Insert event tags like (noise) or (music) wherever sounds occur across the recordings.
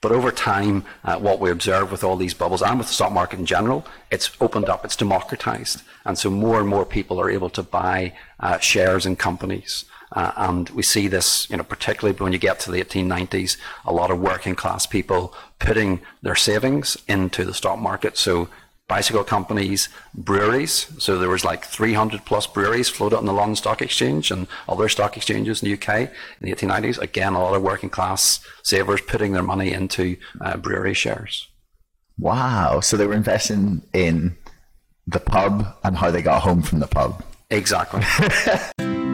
But over time, uh, what we observe with all these bubbles and with the stock market in general, it's opened up, it's democratized. And so more and more people are able to buy uh, shares in companies. Uh, and we see this, you know, particularly when you get to the 1890s, a lot of working class people putting their savings into the stock market. So bicycle companies, breweries. So there was like 300 plus breweries floated on the London Stock Exchange and other stock exchanges in the UK in the 1890s. Again, a lot of working class savers putting their money into uh, brewery shares. Wow. So they were investing in the pub and how they got home from the pub. Exactly. (laughs)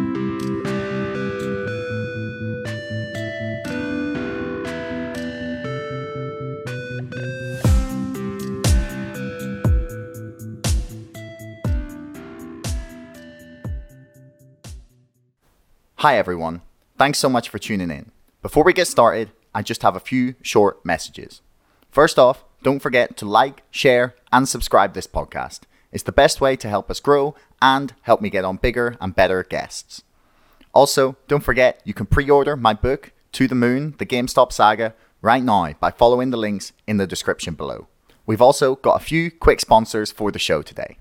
Hi, everyone. Thanks so much for tuning in. Before we get started, I just have a few short messages. First off, don't forget to like, share, and subscribe this podcast. It's the best way to help us grow and help me get on bigger and better guests. Also, don't forget you can pre order my book, To the Moon The GameStop Saga, right now by following the links in the description below. We've also got a few quick sponsors for the show today.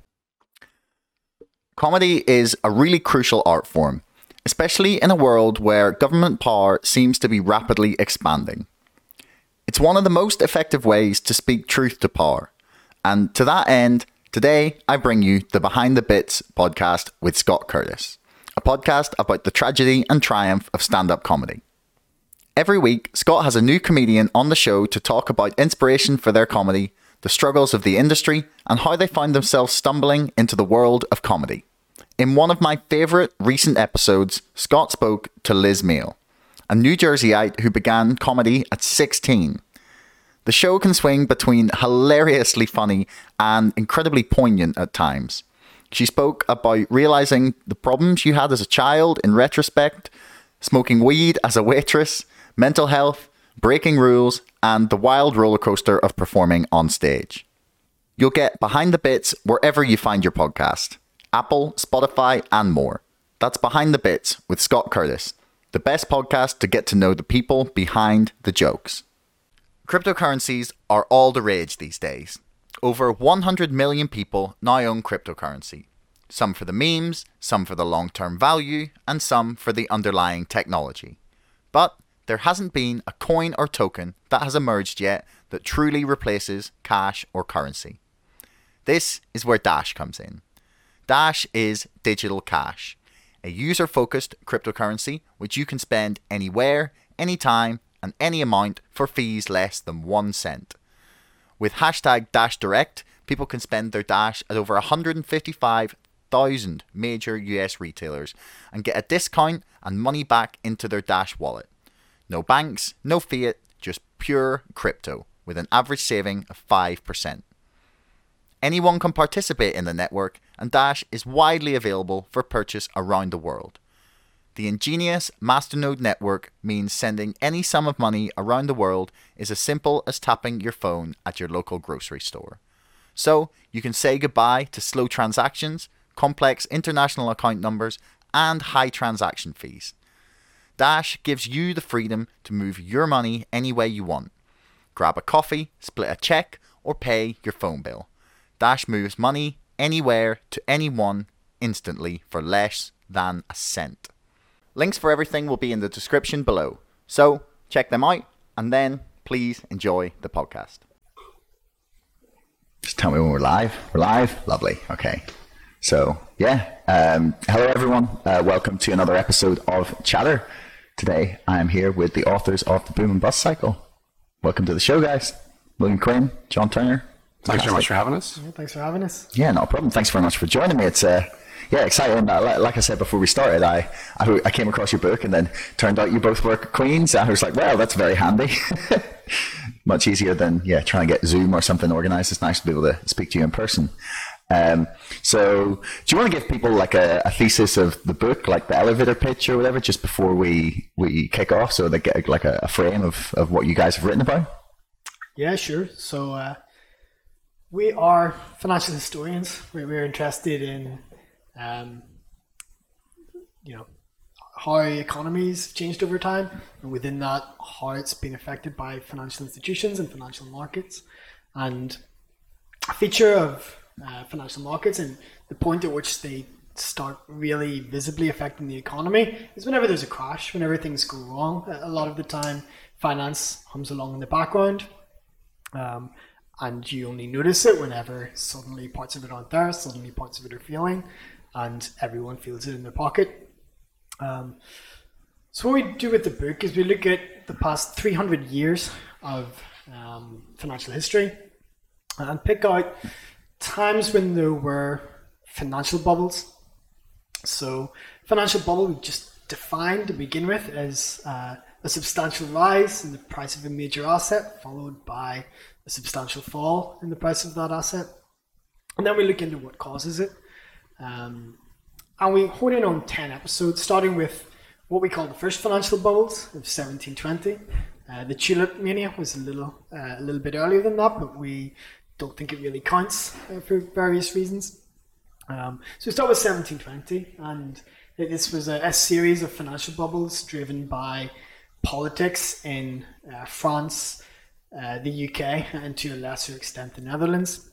Comedy is a really crucial art form especially in a world where government power seems to be rapidly expanding. It's one of the most effective ways to speak truth to power. And to that end, today I bring you the Behind the Bits podcast with Scott Curtis, a podcast about the tragedy and triumph of stand up comedy. Every week, Scott has a new comedian on the show to talk about inspiration for their comedy, the struggles of the industry, and how they find themselves stumbling into the world of comedy. In one of my favourite recent episodes, Scott spoke to Liz Mail, a New Jerseyite who began comedy at 16. The show can swing between hilariously funny and incredibly poignant at times. She spoke about realizing the problems you had as a child in retrospect, smoking weed as a waitress, mental health, breaking rules, and the wild roller coaster of performing on stage. You'll get behind the bits wherever you find your podcast. Apple, Spotify, and more. That's Behind the Bits with Scott Curtis, the best podcast to get to know the people behind the jokes. Cryptocurrencies are all the rage these days. Over 100 million people now own cryptocurrency. Some for the memes, some for the long term value, and some for the underlying technology. But there hasn't been a coin or token that has emerged yet that truly replaces cash or currency. This is where Dash comes in. Dash is digital cash, a user focused cryptocurrency which you can spend anywhere, anytime, and any amount for fees less than one cent. With hashtag Dash Direct, people can spend their Dash at over 155,000 major US retailers and get a discount and money back into their Dash wallet. No banks, no fiat, just pure crypto with an average saving of 5%. Anyone can participate in the network, and Dash is widely available for purchase around the world. The ingenious Masternode network means sending any sum of money around the world is as simple as tapping your phone at your local grocery store. So, you can say goodbye to slow transactions, complex international account numbers, and high transaction fees. Dash gives you the freedom to move your money any way you want. Grab a coffee, split a check, or pay your phone bill. Dash moves money anywhere to anyone instantly for less than a cent. Links for everything will be in the description below. So check them out and then please enjoy the podcast. Just tell me when we're live. We're live? Lovely. Okay. So, yeah. Um, hello, everyone. Uh, welcome to another episode of Chatter. Today, I am here with the authors of The Boom and Bust Cycle. Welcome to the show, guys. William Quinn, John Turner, Thanks very much for having us. Yeah, thanks for having us. Yeah, no problem. Thanks very much for joining me. It's uh, yeah, exciting. Uh, like I said before we started, I, I, I came across your book and then turned out you both work at Queens. I was like, well, that's very handy. (laughs) Much easier than yeah, trying to get Zoom or something organized. It's nice to be able to speak to you in person. Um, so, do you want to give people like a, a, thesis of the book, like the elevator pitch or whatever, just before we we kick off, so they get like a, a frame of, of what you guys have written about? Yeah, sure. So, uh, we are financial historians. We're, we're interested in, um, you know, how economies changed over time, and within that, how it's been affected by financial institutions and financial markets. And a feature of uh, financial markets and the point at which they start really visibly affecting the economy is whenever there's a crash, whenever things go wrong. A lot of the time, finance hums along in the background. Um, and you only notice it whenever suddenly parts of it aren't there, suddenly parts of it are failing, and everyone feels it in their pocket. Um, so what we do with the book is we look at the past 300 years of um, financial history and pick out times when there were financial bubbles. So financial bubble we just defined to begin with as uh, a substantial rise in the price of a major asset followed by a substantial fall in the price of that asset. And then we look into what causes it. Um, and we hone in on 10 episodes, starting with what we call the first financial bubbles of 1720. Uh, the tulip mania was a little uh, a little bit earlier than that, but we don't think it really counts uh, for various reasons. Um, so we start with 1720, and this was a, a, series of financial bubbles driven by politics in uh, France, uh, the UK, (laughs) and to a lesser extent the Netherlands,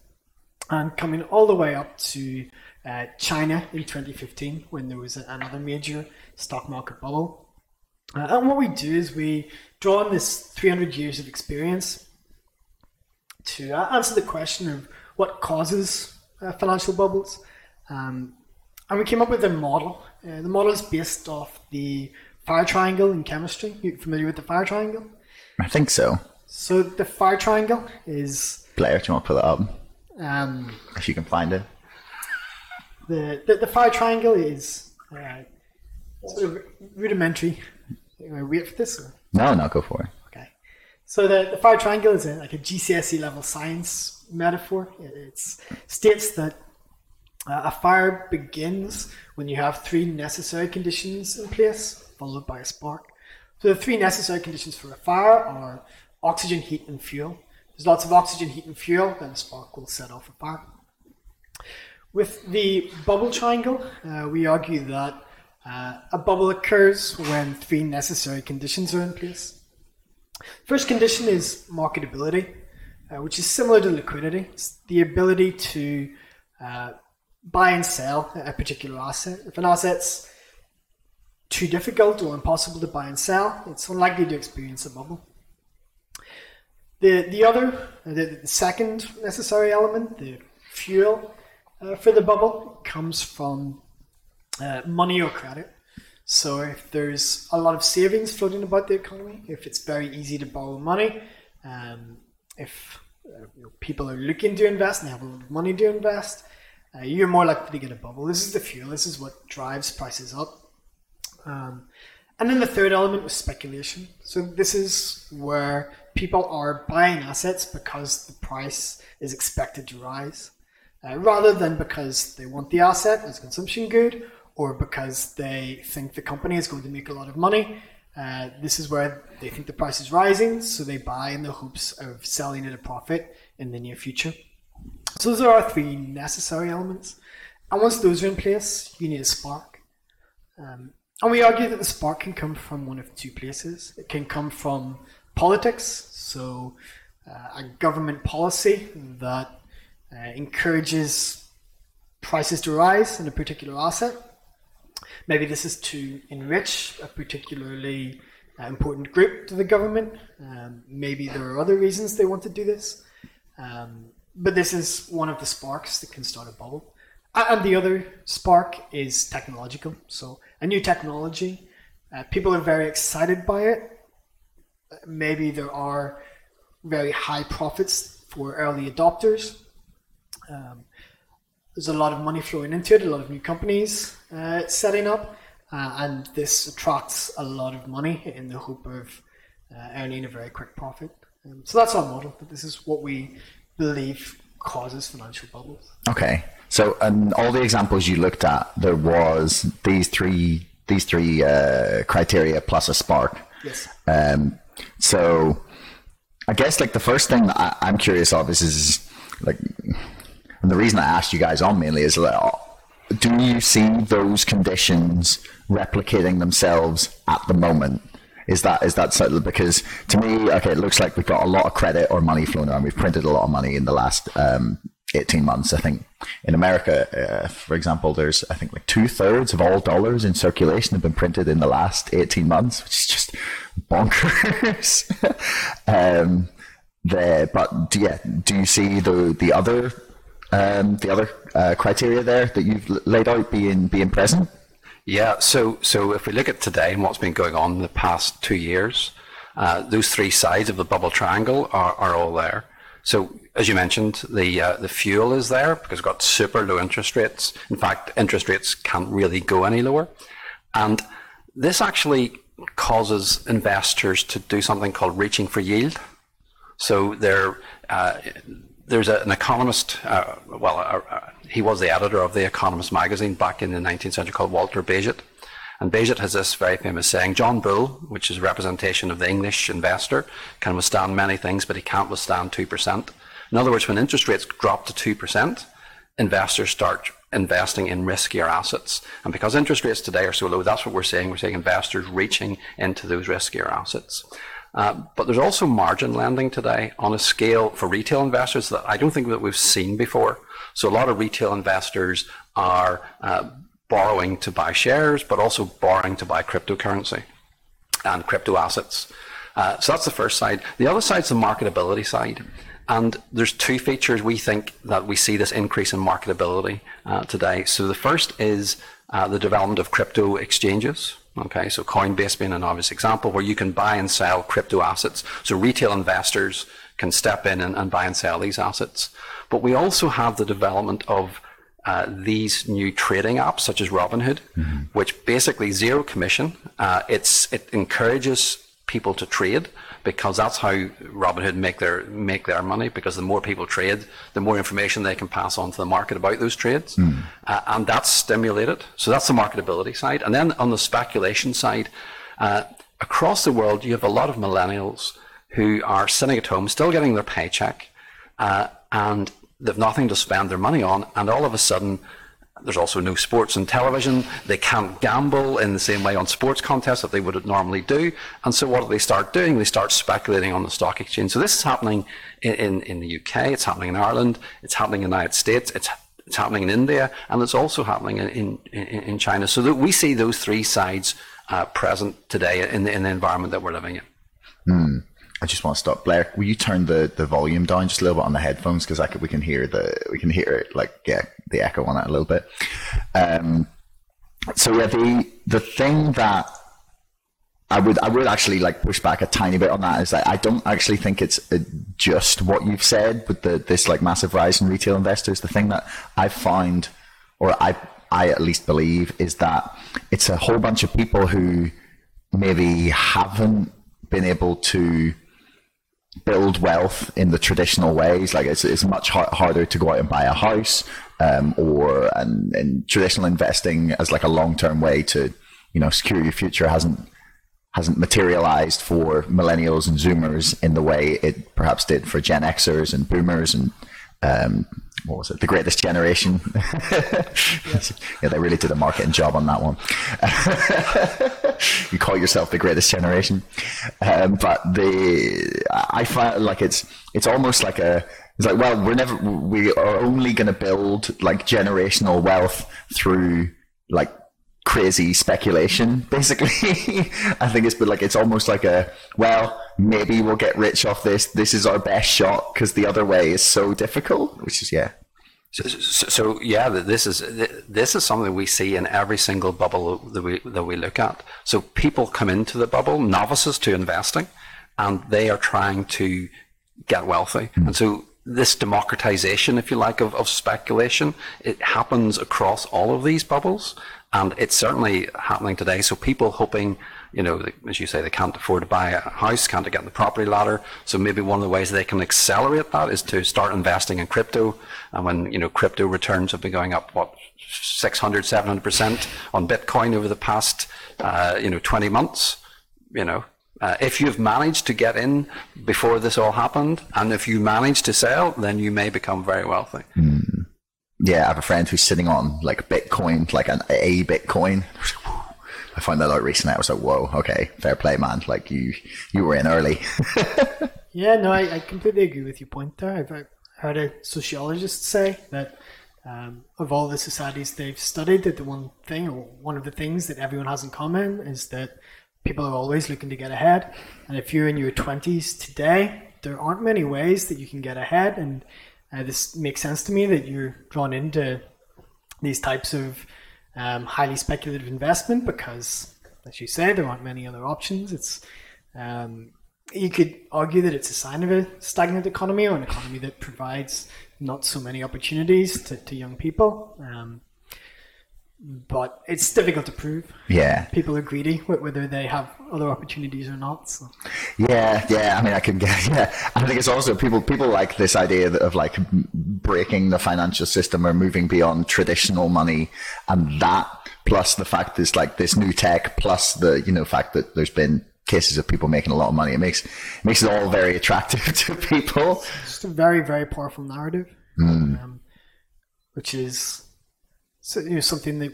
and coming all the way up to uh, China in 2015 when there was another major stock market bubble. Uh, and what we do is we draw on this 300 years of experience to uh, answer the question of what causes uh, financial bubbles. Um, and we came up with a model. Uh, the model is based off the fire triangle in chemistry. You familiar with the fire triangle? I think so. So the fire triangle is. Blair, do you want to pull it up? Um, if you can find it. The, the, the fire triangle is uh, sort of rudimentary. wait for this? Or? No, no, go for it. Okay. So the, the fire triangle is a, like a GCSE level science metaphor. It states that uh, a fire begins when you have three necessary conditions in place, followed by a spark. So the three necessary conditions for a fire are oxygen, heat, and fuel. There's lots of oxygen, heat, and fuel, then a spark will set off a fire. With the bubble triangle, uh, we argue that uh, a bubble occurs when three necessary conditions are in place. First condition is marketability, uh, which is similar to liquidity. It's the ability to uh, buy and sell a particular asset. If an asset's too difficult or impossible to buy and sell, it's unlikely to experience a bubble. The, the other, the, the second necessary element, the fuel, uh, for the bubble comes from uh, money or credit. So if there's a lot of savings floating about the economy, if it's very easy to borrow money, um, if uh, you know, people are looking to invest and they have a lot of money to invest, uh, you're more likely to get a bubble. This is the fuel. This is what drives prices up. Um, and then the third element was speculation. So this is where people are buying assets because the price is expected to rise uh, rather than because they want the asset as a consumption good or because they think the company is going to make a lot of money. Uh, this is where they think the price is rising, so they buy in the hopes of selling at a profit in the near future. So those are our three necessary elements. And once those are in place, you need a spark. Um, and we argue that the spark can come from one of two places. It can come from politics, so uh, a government policy that uh, encourages prices to rise in a particular asset. Maybe this is to enrich a particularly uh, important group to the government. Um, maybe there are other reasons they want to do this. Um, but this is one of the sparks that can start a bubble. And the other spark is technological. So, a new technology, uh, people are very excited by it. Maybe there are very high profits for early adopters. Um, there's a lot of money flowing into it, a lot of new companies uh, setting up, uh, and this attracts a lot of money in the hope of uh, earning a very quick profit. Um, so that's our model. But this is what we believe causes financial bubbles. Okay, so and all the examples you looked at, there was these three these three uh, criteria plus a spark. Yes. Um, so I guess like the first thing I, am curious of is, is like and the reason I asked you guys on mainly is like, do you see those conditions replicating themselves at the moment? Is that is that of because to me, okay, it looks like we've got a lot of credit or money flowing around. We've printed a lot of money in the last um, 18 months. I think in America, uh, for example, there's I think like two thirds of all dollars in circulation have been printed in the last 18 months, which is just bonkers. (laughs) um, the, but do, yeah, do you see the the other um, the other uh, criteria there that you've laid out being being present? Yeah, so so if we look at today and what's been going on in the past two years, uh, those three sides of the bubble triangle are, are all there. So as you mentioned, the uh, the fuel is there because we've got super low interest rates. In fact, interest rates can't really go any lower, and this actually causes investors to do something called reaching for yield. So there, uh, there's a, an economist. Uh, well, uh, uh, he was the editor of the Economist magazine back in the 19th century called Walter Bagehot. And Bagehot has this very famous saying, John Bull, which is a representation of the English investor, can withstand many things, but he can't withstand 2%. In other words, when interest rates drop to 2%, investors start investing in riskier assets. And because interest rates today are so low, that's what we're seeing. We're seeing investors reaching into those riskier assets. Uh, but there's also margin lending today on a scale for retail investors that I don't think that we've seen before. So a lot of retail investors are uh, borrowing to buy shares, but also borrowing to buy cryptocurrency and crypto assets. Uh, so that's the first side. The other side is the marketability side. And there's two features we think that we see this increase in marketability uh, today. So the first is uh, the development of crypto exchanges. Okay, so Coinbase being an obvious example where you can buy and sell crypto assets. So retail investors can step in and, and buy and sell these assets. But we also have the development of uh, these new trading apps such as Robinhood, mm-hmm. which basically zero commission. Uh, it's it encourages people to trade because that's how Robinhood make their make their money. Because the more people trade, the more information they can pass on to the market about those trades, mm. uh, and that's stimulated. So that's the marketability side. And then on the speculation side, uh, across the world, you have a lot of millennials who are sitting at home, still getting their paycheck, uh, and they've nothing to spend their money on, and all of a sudden, there's also no sports and television. They can't gamble in the same way on sports contests that they would normally do. And so what do they start doing? They start speculating on the stock exchange. So this is happening in, in, in the UK, it's happening in Ireland, it's happening in the United States, it's it's happening in India, and it's also happening in, in, in China. So that we see those three sides uh, present today in the, in the environment that we're living in. Mm. I just want to stop. Blair, will you turn the, the volume down just a little bit on the headphones because we can hear the we can hear it like yeah the echo on it a little bit. Um, so yeah, the the thing that I would I would actually like push back a tiny bit on that is that I don't actually think it's uh, just what you've said with the this like massive rise in retail investors. The thing that I find, or I I at least believe, is that it's a whole bunch of people who maybe haven't been able to build wealth in the traditional ways. Like it's, it's much har- harder to go out and buy a house, um, or and, and traditional investing as like a long term way to, you know, secure your future hasn't hasn't materialized for millennials and zoomers in the way it perhaps did for Gen Xers and boomers and um, what was it, the greatest generation? (laughs) yeah, they really did a marketing job on that one. (laughs) you call yourself the greatest generation, um, but the I find like it's it's almost like a it's like well we're never we are only going to build like generational wealth through like crazy speculation (laughs) basically i think it's been like it's almost like a well maybe we'll get rich off this this is our best shot because the other way is so difficult which is yeah so, so, so, yeah, this is this is something we see in every single bubble that we that we look at. So people come into the bubble, novices to investing, and they are trying to get wealthy. Mm. And so this democratization, if you like, of, of speculation, it happens across all of these bubbles. And it's certainly happening today. So people hoping, you know, as you say, they can't afford to buy a house, can't get on the property ladder. So maybe one of the ways they can accelerate that is to start investing in crypto. And when, you know, crypto returns have been going up, what, 600, 700% on Bitcoin over the past, uh, you know, 20 months, you know, uh, if you've managed to get in before this all happened, and if you manage to sell, then you may become very wealthy. Mm. Yeah, I have a friend who's sitting on like Bitcoin, like an a Bitcoin. I found that out recently. I was like, whoa, okay, fair play, man. Like you, you were in early. (laughs) yeah, no, I, I completely agree with your point there. I've heard a sociologist say that um, of all the societies they've studied, that the one thing or one of the things that everyone has in common is that people are always looking to get ahead. And if you're in your 20s today, there aren't many ways that you can get ahead. And uh, this makes sense to me that you're drawn into these types of um, highly speculative investment because, as you say, there aren't many other options. It's um, you could argue that it's a sign of a stagnant economy or an economy that provides not so many opportunities to, to young people. Um, but it's difficult to prove. Yeah, people are greedy whether they have other opportunities or not. So. Yeah, yeah. I mean, I can get. (laughs) Yeah, I think it's also people. People like this idea of like breaking the financial system or moving beyond traditional money, and that plus the fact there's like this new tech, plus the you know fact that there's been cases of people making a lot of money. It makes it makes it all very attractive (laughs) to people. It's just a very very powerful narrative, mm. um, which is so, you know, something that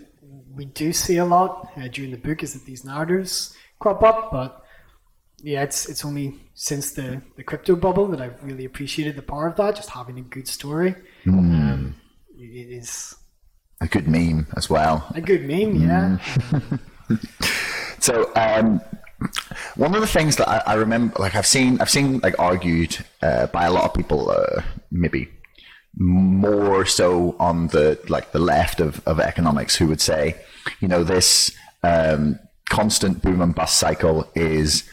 we do see a lot uh, during the book is that these narratives crop up, but yeah, it's it's only since the, the crypto bubble that I've really appreciated the power of that. Just having a good story, mm. um, it is a good meme as well. A good meme, yeah. Mm. (laughs) so, um, one of the things that I, I, remember, like I've seen, I've seen like argued uh, by a lot of people, uh, maybe more so on the like the left of, of economics who would say, you know, this um, constant boom and bust cycle is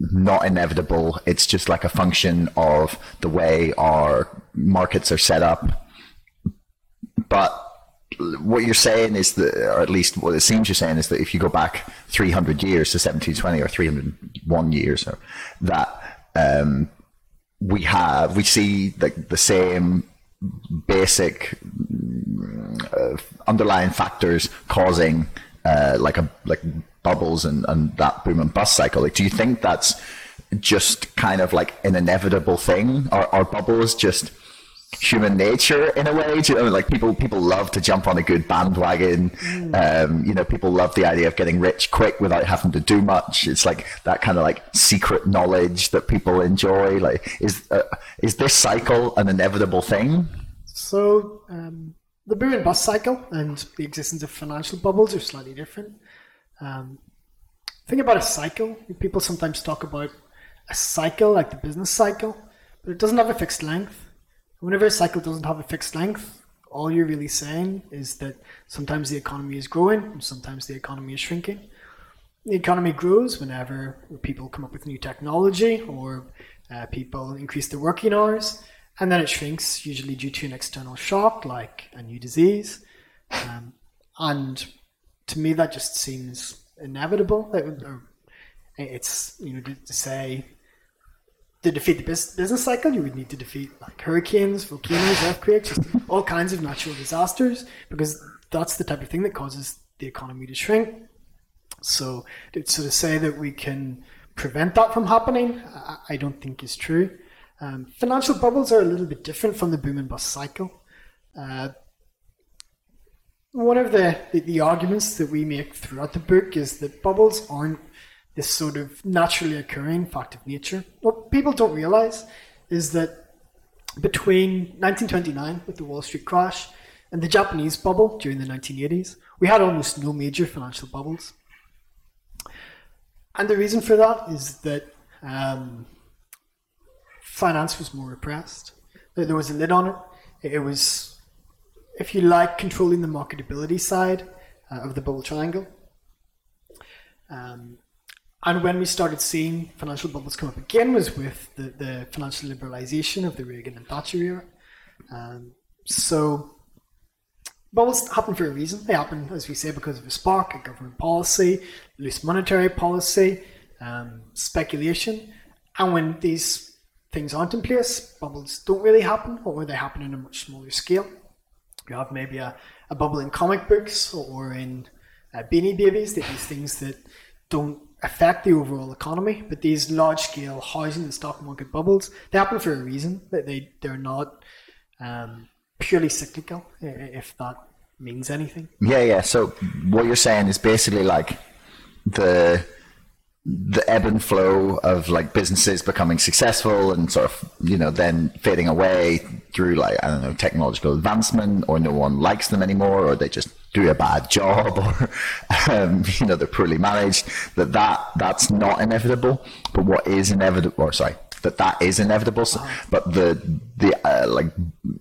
not inevitable. It's just like a function of the way our markets are set up. But what you're saying is that, or at least what it seems you're saying is that if you go back 300 years to 1720 or 301 years, or that um, we have, we see like the same basic uh, underlying factors causing uh, like a like bubbles and, and that boom and bust cycle. Like, do you think that's just kind of like an inevitable thing, or are bubbles just human nature in a way? Do you know, like people people love to jump on a good bandwagon. Mm. Um, you know, people love the idea of getting rich quick without having to do much. It's like that kind of like secret knowledge that people enjoy. Like, is uh, is this cycle an inevitable thing? So. Um, the boom and bust cycle and the existence of financial bubbles are slightly different. Um, think about a cycle. People sometimes talk about a cycle like the business cycle, but it doesn't have a fixed length. Whenever a cycle doesn't have a fixed length, all you're really saying is that sometimes the economy is growing and sometimes the economy is shrinking. The economy grows whenever people come up with new technology or uh, people increase their working hours, and then it shrinks, usually due to an external shock like a new disease. Um, and to me, that just seems inevitable. It's you know to, to say to defeat the business cycle, you would need to defeat like hurricanes, volcanoes, earthquakes, all kinds of natural disasters, because that's the type of thing that causes the economy to shrink. So, to, so to say that we can prevent that from happening, I, I don't think is true. Um, financial bubbles are a little bit different from the boom and bust cycle. Uh, one of the, the, the, arguments that we make throughout the book is that bubbles aren't this sort of naturally occurring fact of nature. What people don't realize is that between 1929 with the Wall Street crash and the Japanese bubble during the 1980s, we had almost no major financial bubbles. And the reason for that is that um, finance was more repressed. There was a lid on it. It was if you like, controlling the marketability side uh, of the bubble triangle. Um, and when we started seeing financial bubbles come up again was with the, the financial liberalization of the Reagan and Thatcher era. Um, so bubbles happen for a reason. They happen, as we say, because of a spark, a government policy, loose monetary policy, um, speculation. And when these things aren't in place, bubbles don't really happen, or they happen in a much smaller scale. You have maybe a, a bubble in comic books or in uh, Beanie Babies, these things that don't affect the overall economy. But these large scale housing and stock market bubbles, they happen for a reason. That they, they're not um, purely cyclical, if that means anything. Yeah, yeah. So what you're saying is basically like the the ebb and flow of like businesses becoming successful and sort of you know then fading away through like I don't know technological advancement or no one likes them anymore or they just do a bad job or (laughs) um, you know they're poorly managed that that that's not inevitable. But what is inevitable or sorry that that is inevitable. So- but the the uh, like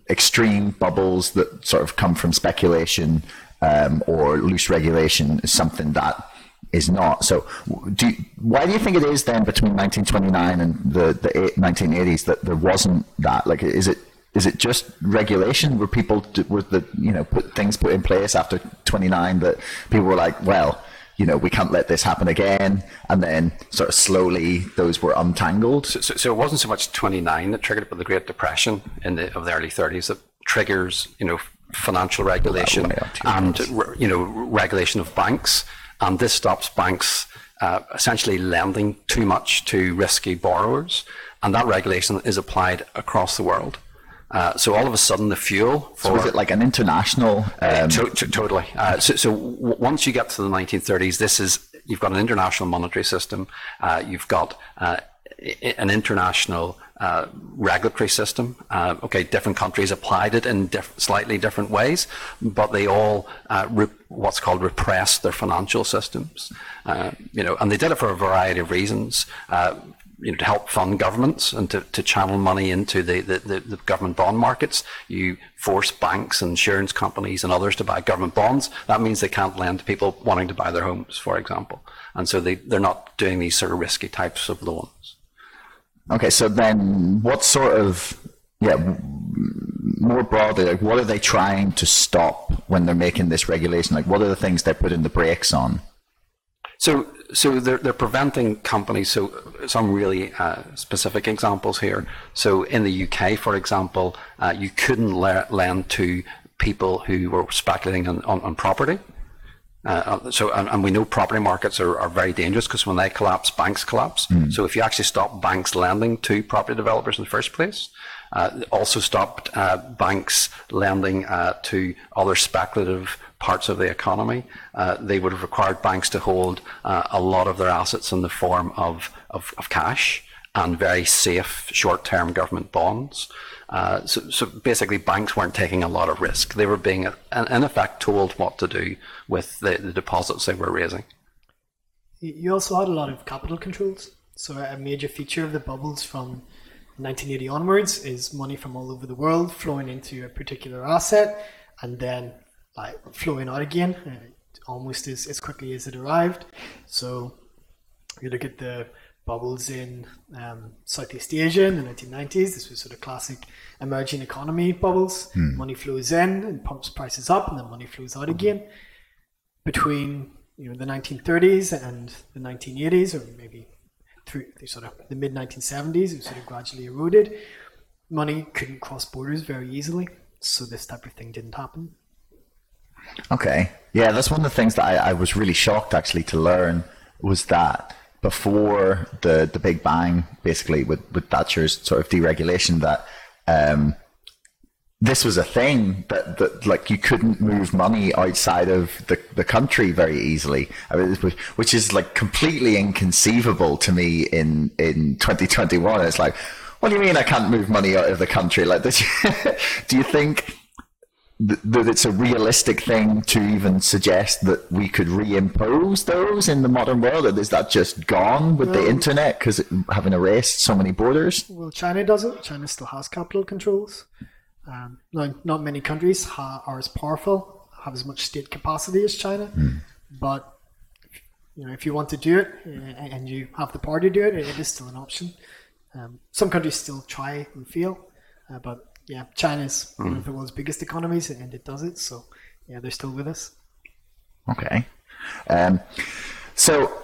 extreme bubbles that sort of come from speculation um, or loose regulation is something that is not. So, do you, why do you think it is then between 1929 and the the eight- 1980s that there wasn't that? Like, is it is it just regulation? Were people were the you know put things put in place after 29 that people were like, well, you know, we can't let this happen again, and then sort of slowly those were untangled. So, so it wasn't so much 29 that triggered it, but the Great Depression in the of the early 30s that triggers, you know, financial regulation way up to and you know regulation of banks, and this stops banks uh, essentially lending too much to risky borrowers, and that regulation is applied across the world. Uh, so all of a sudden, the fuel for So was it like an international? Um, to, to, totally. Uh, so, so w- once you get to the 1930s, this is you've got an international monetary system. Uh, you've got uh, an international uh, regulatory system. Uh, okay, different countries applied it in diff- slightly different ways, but they all uh, re- what's called repress their financial systems. Uh, you know, and they did it for a variety of reasons. Uh, you know, to help fund governments and to, to channel money into the, the, the, the government bond markets. You force banks, insurance companies, and others to buy government bonds. That means they can't lend to people wanting to buy their homes, for example. And so they, they're not doing these sort of risky types of loans. Okay, so then what sort of yeah, more broadly, like what are they trying to stop when they're making this regulation? Like what are the things they're putting the brakes on? So, so they're, they're preventing companies. So, some really uh, specific examples here. So, in the UK, for example, uh, you couldn't le- lend to people who were speculating on, on, on property. Uh, so, and, and we know property markets are, are very dangerous because when they collapse, banks collapse. So, if you actually stop banks lending to property developers in the first place, uh, also stopped uh, banks lending uh, to other speculative parts of the economy. Uh, they would have required banks to hold uh, a lot of their assets in the form of, of, of cash and very safe short-term government bonds. Uh, so, so basically, banks weren't taking a lot of risk. They were being, in effect, told what to do with the, the deposits they were raising. You you also had a lot of capital controls. So a major feature of the bubbles from 1980 onwards is money from all over the world flowing into a particular asset and then like flowing out again uh, almost as, as quickly as it arrived. So you look at the bubbles in um, Southeast Asia in the 1990s. This was sort of classic emerging economy bubbles. Money flows in and pumps prices up, and then money flows out again. Between you know the 1930s and the 1980s, or maybe through the sort of the mid 1970s, it sort of gradually eroded. Money couldn't cross borders very easily, so this type of thing didn't happen. Okay. Yeah, that's one of the things that I, I was really shocked actually to learn was that before the, the Big Bang, basically with, with Thatcher's sort of deregulation, that um, this was a thing that, that like you couldn't move money outside of the, the country very easily, I mean, which- is like completely inconceivable to me in, in 2021. It's like, what do you mean I can't move money out of the country? Like, this, (laughs) do you think th- that it's a realistic thing to even suggest that we could reimpose those in the modern world? Or is that just gone with the internet because having erased so many borders? Well, China does it. China still has capital controls. Um, now, not many countries ha- are as powerful, have as much state capacity as China, but you know, if you want to do it uh, and you have the power to do it, it is still an option. Um, some countries still try and fail, uh, but yeah, China's one of the world's biggest economies, and it does it. So yeah, they're still with us. Okay. Um, so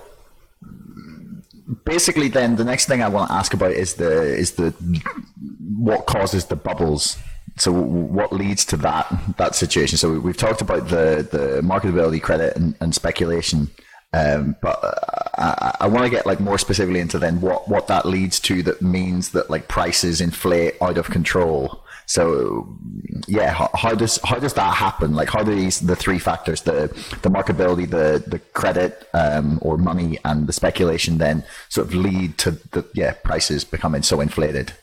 basically, then the next thing I want to ask about is the is the what causes the bubbles. So what leads to that that situation? So we've talked about the the marketability credit and, and speculation, um, but uh, I, I want to get like more specifically into then what what that leads to that means that like prices inflate out of control. So yeah, how, how, does how does that happen? Like how do these the three factors the the marketability, the the credit um, or money, and the speculation then sort of lead to the yeah prices becoming so inflated?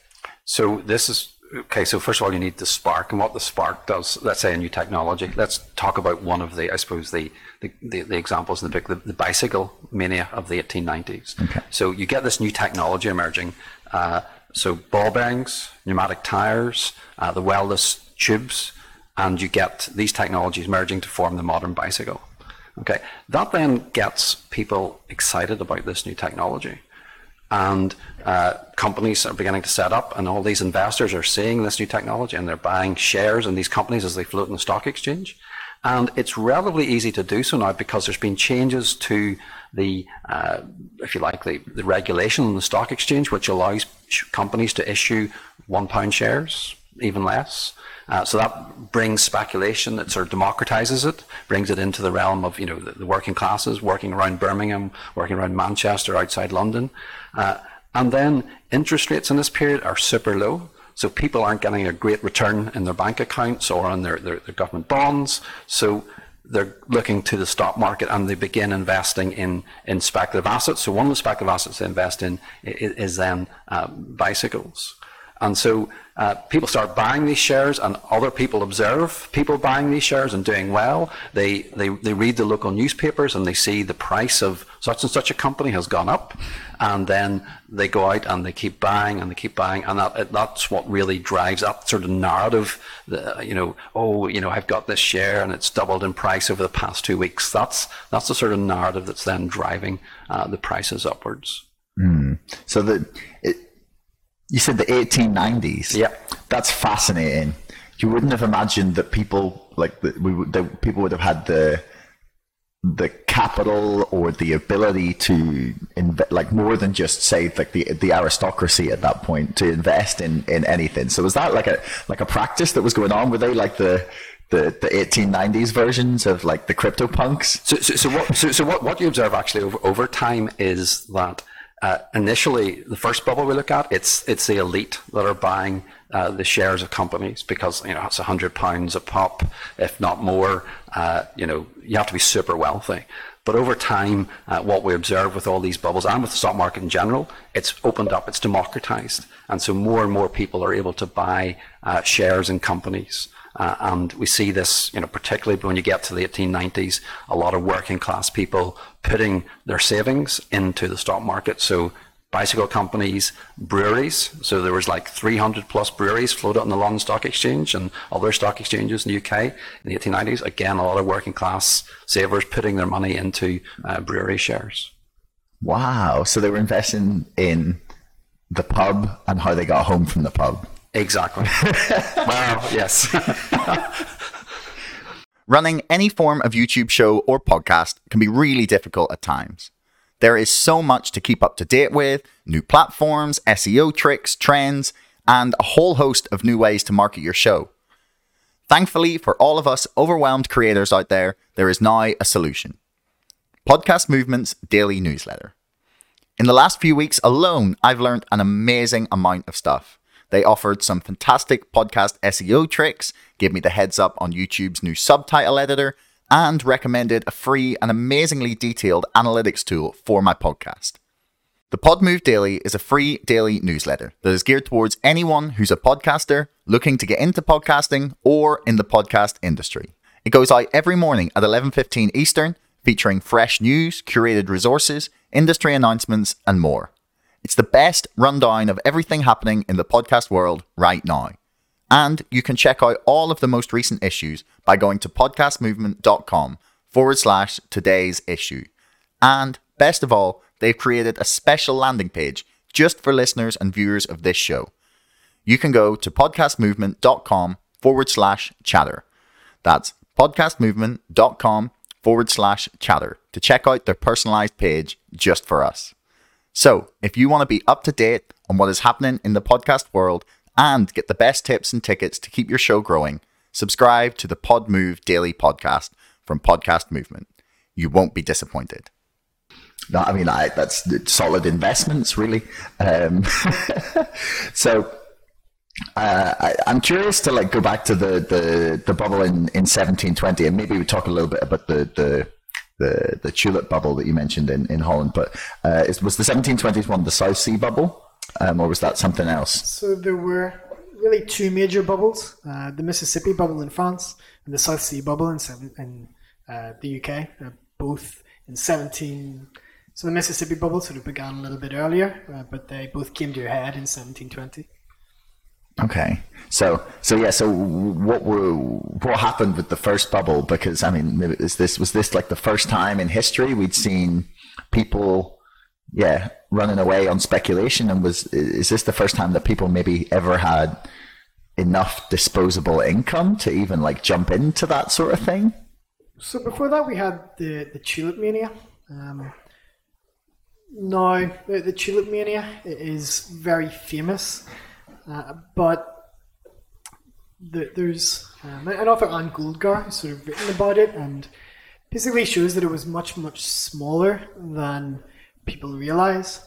So this is okay. So first of all, you need the spark, and what the spark does. Let's say a new technology. Let's talk about one of the I suppose the the, the, the examples in the book, the, the, bicycle mania of the 1890s. Okay. So you get this new technology emerging. Uh, so ball bearings, pneumatic tires, uh, the weldless tubes, and you get these technologies merging to form the modern bicycle. Okay, that then gets people excited about this new technology, and uh, companies are beginning to set up, and all these investors are seeing this new technology, and they're buying shares in these companies as they float in the stock exchange. And it's relatively easy to do so now because there's been changes to the, uh, if you like, the, the regulation on the stock exchange, which allows companies to issue one pound shares, even less. Uh, so that brings speculation. It sort of democratizes it, brings it into the realm of you know the, the working classes, working around Birmingham, working around Manchester, outside London, uh, and then interest rates in this period are super low. So people aren't getting a great return in their bank accounts or on their, their, their government bonds. So they're looking to the stock market and they begin investing in, in speculative assets. So one of the speculative assets they invest in is, is then uh, bicycles. And so uh, people start buying these shares, and other people observe people buying these shares and doing well. They, they, they read the local newspapers and they see the price of such and such a company has gone up. And then they go out and they keep buying and they keep buying. And that, that's what really drives that sort of narrative. The, you know, oh, you know, I've got this share and it's doubled in price over the past two weeks. That's, that's the sort of narrative that's then driving uh, the prices upwards. Mm. So the, it, you said the 1890s. Yeah, that's fascinating. You wouldn't have imagined that people like that we would that people would have had the the capital or the ability to invest, like more than just say like the the aristocracy at that point to invest in in anything. So was that like a like a practice that was going on? Were they like the the, the 1890s versions of like the crypto punks? So, so, so what so, so what, what you observe actually over, over time is that initially, the first bubble we look at, it's the elite that are buying uh, the shares of companies because you know it's a hundred pounds a pop, if not more. Uh, you know, you have to be super wealthy. But over time, uh, what we observe with all these bubbles and with the stock market in general, it's opened up, it's democratized, and so more and more people are able to buy uh, shares in companies. Uh, and we see this, you know, particularly when you get to the 1890s, a lot of working class people putting their savings into the stock market. So bicycle companies, breweries. So there was like 300 plus breweries floated on the London Stock Exchange and other stock exchanges in the UK in the 1890s. Again, a lot of working class savers putting their money into uh, brewery shares. Wow. So they were investing in the pub and how they got home from the pub. Exactly. (laughs) wow, yes. (laughs) Running any form of YouTube show or podcast can be really difficult at times. There is so much to keep up to date with new platforms, SEO tricks, trends, and a whole host of new ways to market your show. Thankfully, for all of us overwhelmed creators out there, there is now a solution Podcast Movement's daily newsletter. In the last few weeks alone, I've learned an amazing amount of stuff. They offered some fantastic podcast SEO tricks, gave me the heads up on YouTube's new subtitle editor, and recommended a free and amazingly detailed analytics tool for my podcast. The Podmove Daily is a free daily newsletter that is geared towards anyone who's a podcaster looking to get into podcasting or in the podcast industry. It goes out every morning at 11:15 Eastern, featuring fresh news, curated resources, industry announcements, and more. It's the best rundown of everything happening in the podcast world right now. And you can check out all of the most recent issues by going to podcastmovement.com forward slash today's issue. And best of all, they've created a special landing page just for listeners and viewers of this show. You can go to podcastmovement.com forward slash chatter. That's podcastmovement.com forward slash chatter to check out their personalized page just for us. So, if you want to be up to date on what is happening in the podcast world and get the best tips and tickets to keep your show growing, subscribe to the Pod Move Daily Podcast from Podcast Movement. You won't be disappointed. No, I mean, I, that's solid investments, really. Um, (laughs) so, Uh, I, I'm curious to like go back to the, the, the bubble in, in 1720, and maybe we talk a little bit about the, the the, the tulip bubble that you mentioned in, in Holland. But uh, is, was the 1720s one the South Sea bubble, um, or was that something else? So there were really two major bubbles: uh, the Mississippi bubble in France and the South Sea bubble in, seven, in uh, the UK, both in 17. So the Mississippi bubble sort of began a little bit earlier, uh, but they both came to a head in 1720. Okay, so so yeah, so what were what happened with the first bubble? Because I mean, is this was this like the first time in history we'd seen people, yeah, running away on speculation, and was is this the first time that people maybe ever had enough disposable income to even like jump into that sort of thing? So before that, we had the the tulip mania. Um, now the, the tulip mania is very famous. Uh, but the, there's um, an author, Anne Goldgar, has sort of written about it and basically shows that it was much, much smaller than people realize.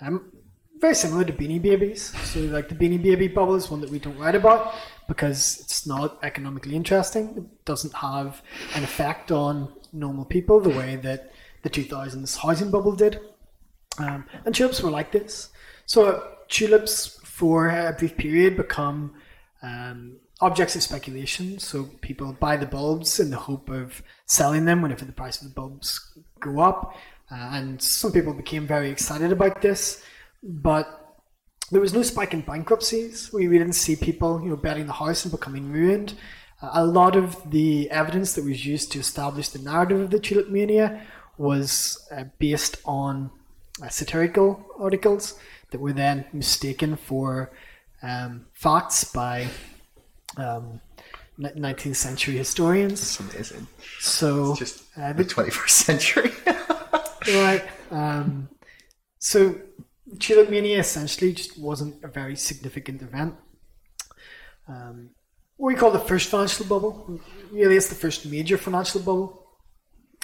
Um, very similar to Beanie Babies. So, like the Beanie Baby bubble is one that we don't write about because it's not economically interesting. It doesn't have an effect on normal people the way that the 2000s housing bubble did. Um, and tulips were like this. So, tulips for a brief period become um, objects of speculation. So people buy the bulbs in the hope of selling them whenever the price of the bulbs go up. Uh, and some people became very excited about this, but there was no spike in bankruptcies. We, we didn't see people, you know, betting the house and becoming ruined. Uh, a lot of the evidence that was used to establish the narrative of the tulip mania was uh, based on uh, satirical articles that were then mistaken for um, facts by um, 19th century historians. It's amazing. So it's just uh, the 21st century. (laughs) right. Um, so Tulip Mania essentially just wasn't a very significant event. Um, what we call the first financial bubble, really it's the first major financial bubble,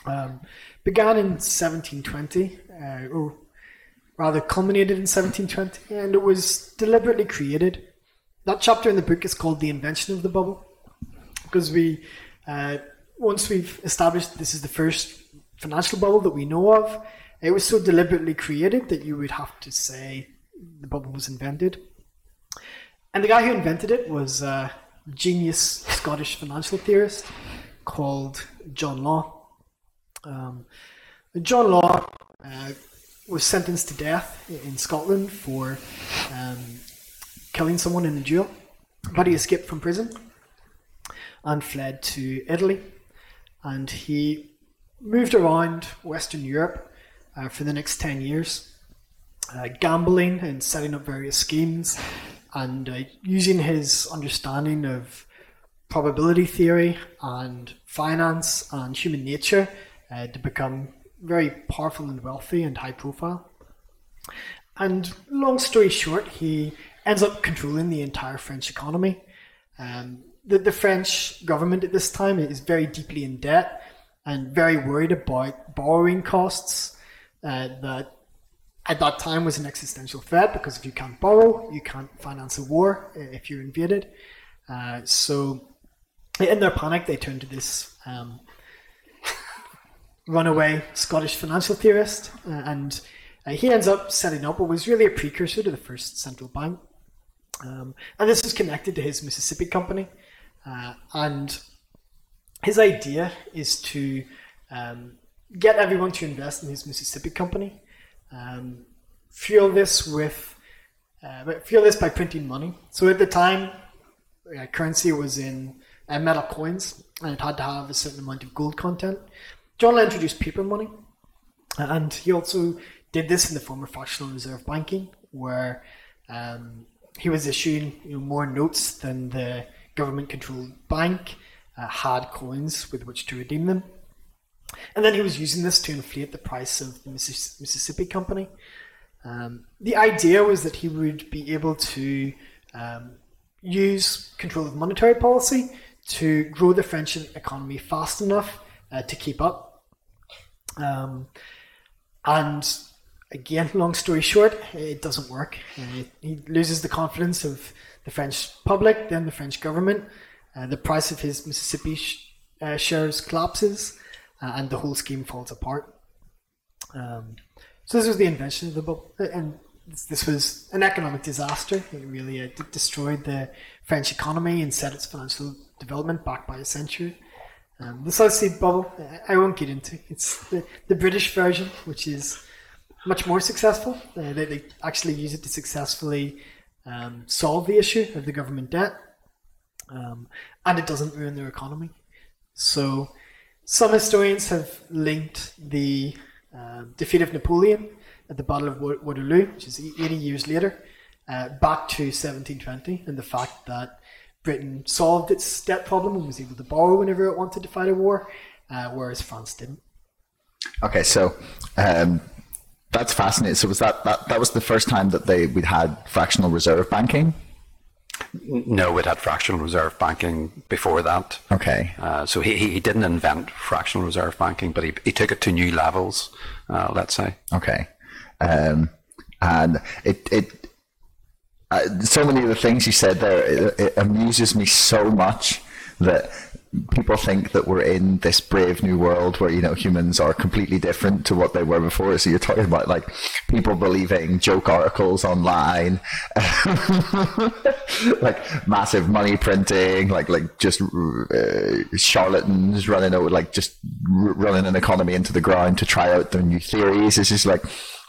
um, began in 1720, uh, or rather culminated in 1720, and it was deliberately created. That chapter in the book is called The Invention of the Bubble, because we, uh, once we've established this is the first financial bubble that we know of, it was so deliberately created that you would have to say the bubble was invented. And the guy who invented it was a genius Scottish financial theorist called John Law. Um, John Law uh, was sentenced to death in Scotland for um, killing someone in a duel, but he escaped from prison and fled to Italy. And he moved around Western Europe uh, for the next 10 years, uh, gambling and setting up various schemes and uh, using his understanding of probability theory and finance and human nature uh, to become very powerful and wealthy and high profile. And long story short, he ends up controlling the entire French economy. Um, the, the French government at this time is very deeply in debt and very worried about borrowing costs uh, that at that time was an existential threat because if you can't borrow, you can't finance a war if you're invaded. Uh, so in their panic, they turn to this um, (laughs) runaway Scottish financial theorist, uh, and uh, he ends up setting up what was really a precursor to the first central bank. Um, and this is connected to his Mississippi company. Uh, and his idea is to um, get everyone to invest in his Mississippi company, um, fuel this with uh, fuel this by printing money. So at the time, uh, currency was in uh, metal coins, and it had to have a certain amount of gold content. John Law introduced paper money, and he also did this in the form of fractional reserve banking, where um, he was issuing you know, more notes than the government-controlled bank uh, had coins with which to redeem them. And then he was using this to inflate the price of the Mississippi Company. Um, the idea was that he would be able to um, use control of monetary policy to grow the French economy fast enough uh, to keep up um, and again, (laughs) long story short, it doesn't work. Uh, he loses the confidence of the French public, then the French government. Uh, the price of his Mississippi sh- uh, shares collapses, uh, and the whole scheme falls apart. Um, so this was the invention of the bubble, uh, and this, was an economic disaster. It really d- destroyed the French economy and set its financial development back by a century. Um, the South Sea bubble, I won't get into. It's the, the British version, which is much more successful. Uh, they, they actually use it to successfully um, solve the issue of the government debt, um, and it doesn't ruin their economy. So, some historians have linked the uh, defeat of Napoleon at the Battle of Waterloo, which is 80 years later, uh, back to 1720, and the fact that Britain solved its debt problem and was able to borrow whenever it wanted to fight a war, uh, whereas France didn't. Okay, so um, that's fascinating. So was that, that that was the first time that they we'd had fractional reserve banking? No, we'd had fractional reserve banking before that. Okay. Uh, so he, he didn't invent fractional reserve banking, but he, he took it to new levels, uh, let's say. Okay. Um, and it, it uh, so many of the things you said there, it, it amuses me so much that people think that we're in this brave new world where you know humans are completely different to what they were before so you're talking about like people believing joke articles online (laughs) like massive money printing like like just uh, charlatans running out like just running an economy into the ground to try out their new theories it's just like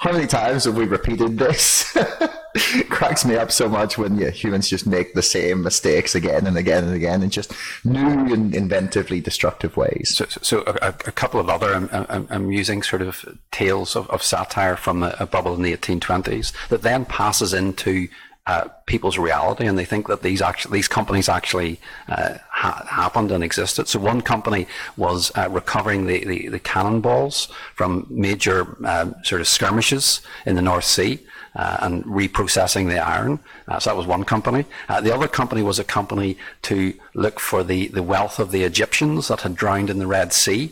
how many times have we repeated this? (laughs) (laughs) cracks me up so much when yeah, humans just make the same mistakes again and again and again in just new and inventively destructive ways. So, so a, a, couple of other um, um, amusing sort of tales of, of satire from a, a bubble in the 1820s that then passes into uh, people's reality, and they think that these actually these companies actually uh, ha- happened and existed. So one company was uh, recovering the, the, the, cannonballs from major um, sort of skirmishes in the North Sea. Uh, and reprocessing the iron. Uh, so that was one company. The other company was a company to look for the, the wealth of the Egyptians that had drowned in the Red Sea.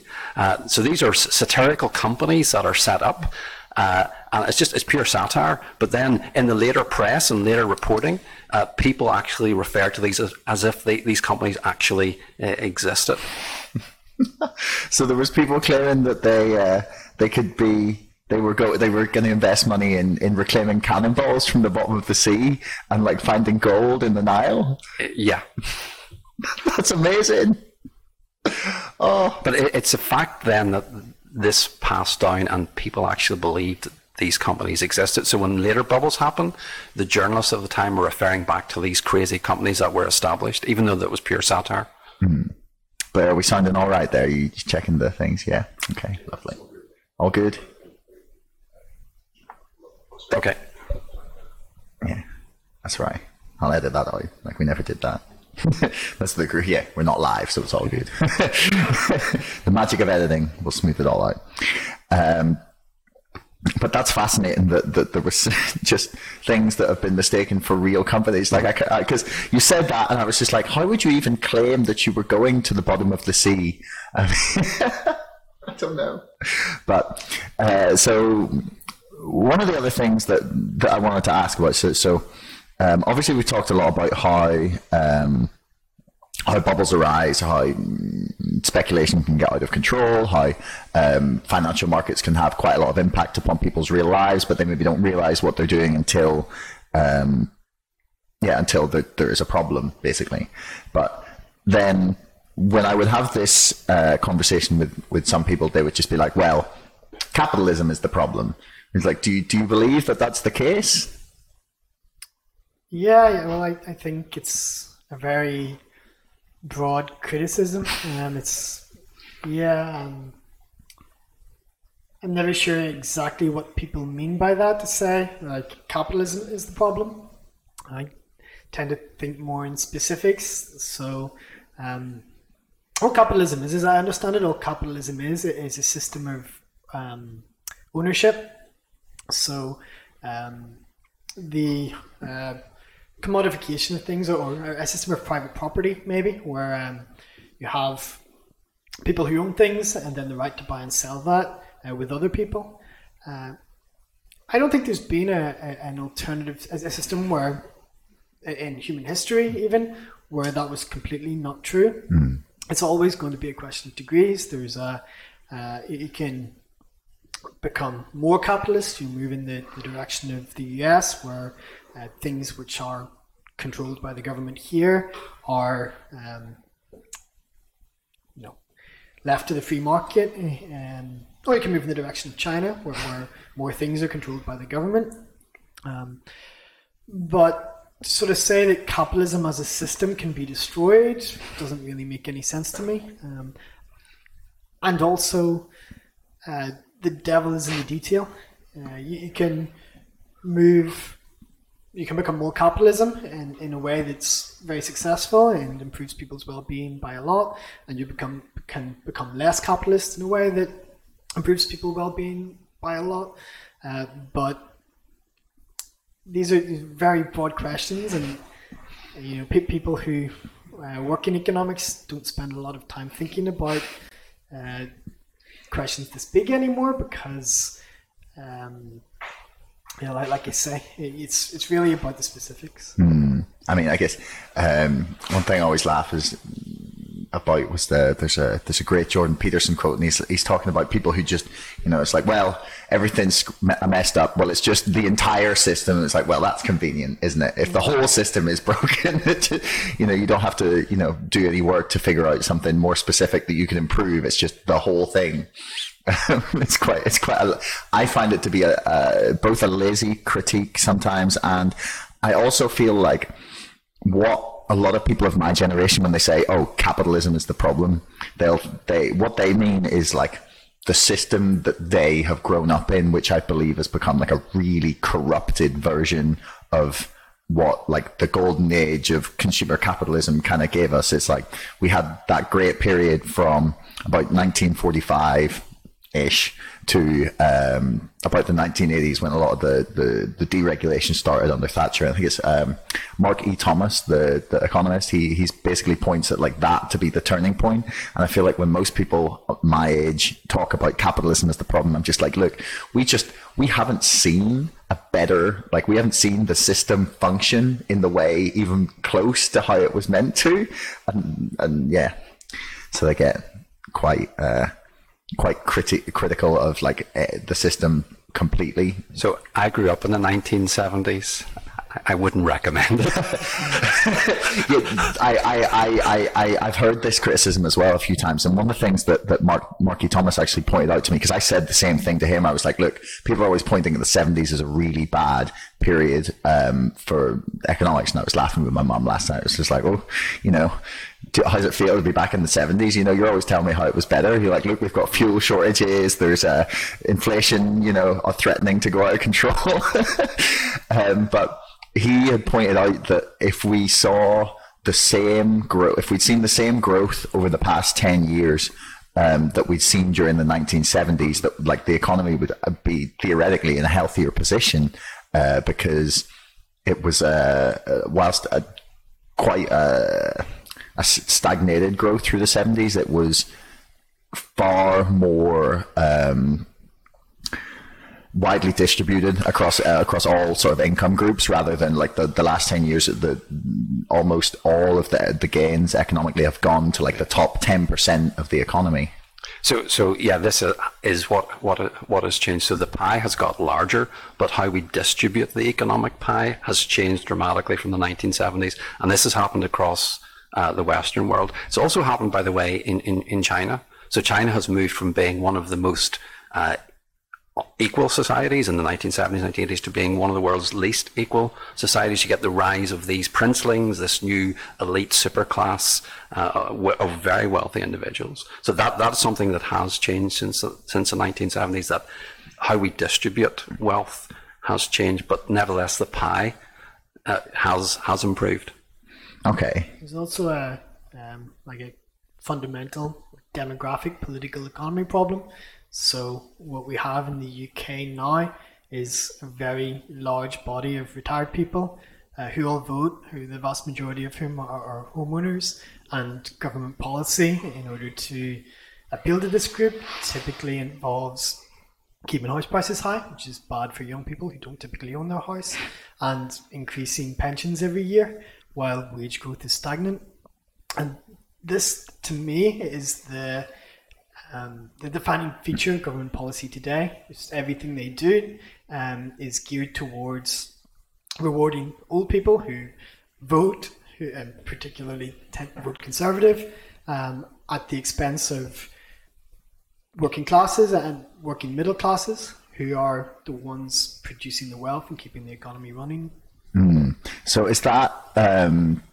so these are satirical companies that are set up uh, and it's just it's pure satire. But then in the later press and later reporting, uh, people actually refer to these as, as if they, these companies actually uh, existed. (laughs) so there was people claiming that they uh, they could be they were go they were going to invest money in, in reclaiming cannonballs from the bottom of the sea and like finding gold in the Nile. Uh, yeah, (laughs) that's amazing. Oh, but it, it's a fact then that this passed down and people actually believed these companies existed. So when later bubbles happened, the journalists of the time were referring back to these crazy companies that were established, even though that was pure satire. Mm. But are we sounding all right there? You checking the things? Yeah. Okay. Lovely. All good. Okay. Yeah, that's right. I'll edit that out. Like we never did that. (laughs) That's the group. Yeah, we're not live, so it's all good. (laughs) the magic of editing will smooth it all out. Um, but that's fascinating that, that there was (laughs) just things that have been mistaken for real companies. Like, because you said that, and I was just like, how would you even claim that you were going to the bottom of the sea? I, I don't know. But uh, so one of the other things that that I wanted to ask about. So so um, obviously, we talked a lot about how um, how bubbles arise, how speculation can get out of control, how um, financial markets can have quite a lot of impact upon people's real lives, but they maybe don't realize what they're doing until, um, yeah, until the, there is a problem, basically. But then when I would have this uh, conversation with, with some people, they would just be like, well, capitalism is the problem. It's like, do you, do you believe that that's the case? Yeah, well, I, I think it's a very broad criticism. Um, it's yeah. Um, I'm never sure exactly what people mean by that. To say like capitalism is the problem. I tend to think more in specifics. So, um, all capitalism is, as I understand it, all capitalism is is a system of um, ownership. So, um, the uh, commodification of things or, or, a system of private property, maybe, where um, you have people who own things and then the right to buy and sell that uh, with other people. Uh, I don't think there's been a, a, an alternative a system where in human history, even where that was completely not true. It's always going to be a question of degrees. There's a uh, you can become more capitalist. You move in the, the direction of the US, where uh, things which are controlled by the government here are, um, you know, left to the free market. Um, or you can move in the direction of China, where, where more things are controlled by the government. Um, but to sort of say that capitalism as a system can be destroyed doesn't really make any sense to me. Um, and also, uh, the devil is in the detail. Uh, you, you, can move, you can become more capitalism in, in a way that's very successful and improves people's well-being by a lot, and you become can become less capitalist in a way that improves people's well-being by a lot. Uh, but these are very broad questions, and you know, people who uh, work in economics don't spend a lot of time thinking about uh, questions this big anymore because, um, you know, like, like I say, it's it's really about the specifics. Mm. I mean, I guess um, one thing I always laugh is about was the there's a there's a great Jordan Peterson quote, and he's he's talking about people who just you know it's like well everything's messed up. Well, it's just the entire system. It's like well that's convenient, isn't it? If the whole system is (laughs) broken, you know you don't have to you know do any work to figure out something more specific that you can improve. It's just the whole thing. (laughs) it's quite it's quite. A, I find it to be a, a both a lazy critique sometimes, and I also feel like what a lot of people of my generation when they say, "Oh, capitalism is the problem," they'll they what they mean is like the system that they have grown up in, which I believe has become like a really corrupted version of what like the golden age of consumer capitalism kind of gave us. It's like we had that great period from about 1945 ish to um, about the 1980s when a lot of the, the, the deregulation started under Thatcher. I think it's um, Mark E. Thomas, the, the economist. He he's basically points at like that to be the turning point. And I feel like when most people my age talk about capitalism as the problem, I'm just like, look, we just we haven't seen a better like we haven't seen the system function in the way even close to how it was meant to, and and yeah, so they get quite. Uh, quite criti- critical of like uh, the system completely. So I grew up in the 1970s. I wouldn't recommend it. (laughs) yeah, I, I, I, I, I've heard this criticism as well a few times. And one of the things that, that Mark, Marky Thomas actually pointed out to me, because I said the same thing to him. I was like, look, people are always pointing at the 70s as a really bad period um, for economics. And I was laughing with my mom last night. It was just like, oh, you know, how does it feel to be back in the 70s? You know, you're always telling me how it was better. You're like, look, we've got fuel shortages. There's uh, inflation, you know, are threatening to go out of control. (laughs) um, but he had pointed out that if we saw the same growth, if we'd seen the same growth over the past 10 years, um, that we'd seen during the 1970s, that like the economy would be theoretically in a healthier position uh, because it was, uh, uh whilst a, quite a, a, stagnated growth through the 70s, it was far more um, widely distributed across uh, across all sort of income groups rather than like the, the last 10 years the almost all of the the gains economically have gone to like the top 10% of the economy. So so yeah this is what what what has changed. So the pie has got larger but how we distribute the economic pie has changed dramatically from the 1970s and this has happened across uh, the western world it's also happened by the way in in, in China so China has moved from being one of the most uh, equal societies in the 1970s, 1980s to being one of the world's least equal societies. You get the rise of these princelings, this new elite superclass uh, of very wealthy individuals. So that that's something that has changed since since the 1970s. That how we distribute wealth has changed, but nevertheless the pie uh, has has improved. Okay. There's also a um, like a fundamental demographic political economy problem so what we have in the UK now is a very large body of retired people uh, who all vote, who the vast majority of whom are, are homeowners, and government policy in order to appeal to this group typically involves keeping house prices high, which is bad for young people who don't typically own their house, and increasing pensions every year while wage growth is stagnant. And this, to me, is the um, the defining feature of government policy today. Everything they do um, is geared towards rewarding old people who vote, who and particularly tend to vote conservative, um, at the expense of working classes and working middle classes, who are the ones producing the wealth and keeping the economy running. So is that um,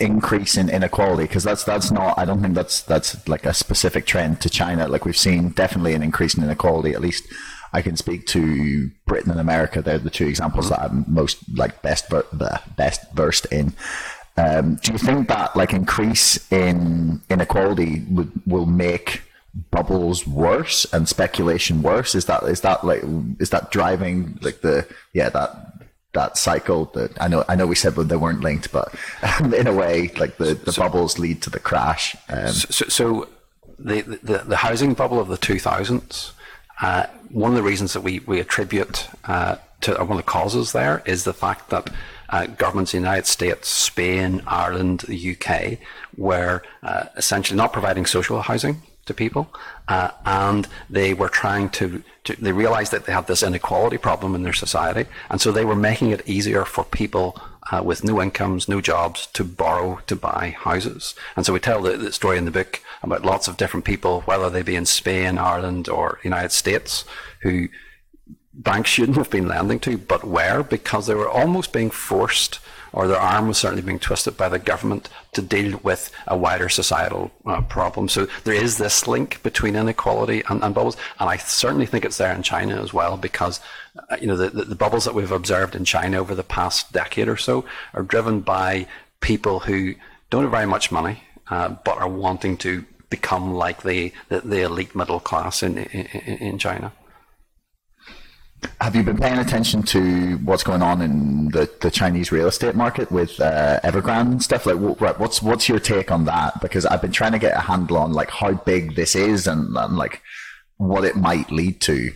increase in inequality? Because that's that's not. I don't think that's that's like a specific trend to China. Like we've seen definitely an increase in inequality. At least I can speak to Britain and America. They're the two examples that I'm most like best ver- the best versed in. Um, do you think that like increase in inequality would will make bubbles worse and speculation worse? Is that is that like is that driving like the yeah that that cycle that I know I know we said they weren't linked, but um, in a way, like the, the bubbles lead to the crash. Um, So, so the, the the housing bubble of the 2000s. Uh, one of the reasons that we we attribute uh, to one of the causes there is the fact that uh, governments in the United States, Spain, Ireland, the UK were uh, essentially not providing social housing to people, uh, and they were trying to, to. They realized that they had this inequality problem in their society, and so they were making it easier for people uh, with no incomes, no jobs, to borrow to buy houses. And so we tell the, the story in the book about lots of different people, whether they be in Spain, Ireland, or United States, who banks shouldn't have been lending to, but were because they were almost being forced, or their arm was certainly being twisted by the government to deal with a wider societal uh, problem. So there is this link between inequality and, and, bubbles, and I certainly think it's there in China as well because uh, you know the, the, the bubbles that we've observed in China over the past decade or so are driven by people who don't have very much money, uh, but are wanting to become like the, the, the elite middle class in, in, in China. Have you been paying attention to what's going on in the, the Chinese real estate market with uh, Evergrande and stuff? Like, what, what's what's your take on that? Because I've been trying to get a handle on like how big this is and, and like what it might lead to.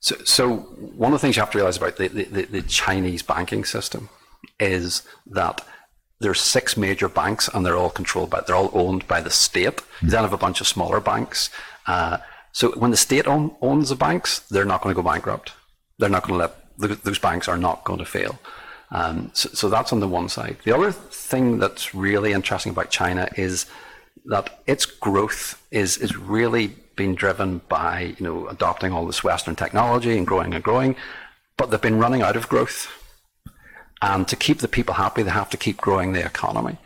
So, so one of the things you have to realize about the, the, the Chinese banking system is that there's six major banks and they're all controlled by they're all owned by the state. You then have a bunch of smaller banks. Uh, so when the state own, owns the banks, they're not going to go bankrupt. They're not going to let those banks are not going to fail. Um, so, so, that's on the one side. The other thing that's really interesting about China is that its growth is is really being driven by you know adopting all this Western technology and growing and growing, but they've been running out of growth. And to keep the people happy, they have to keep growing the economy.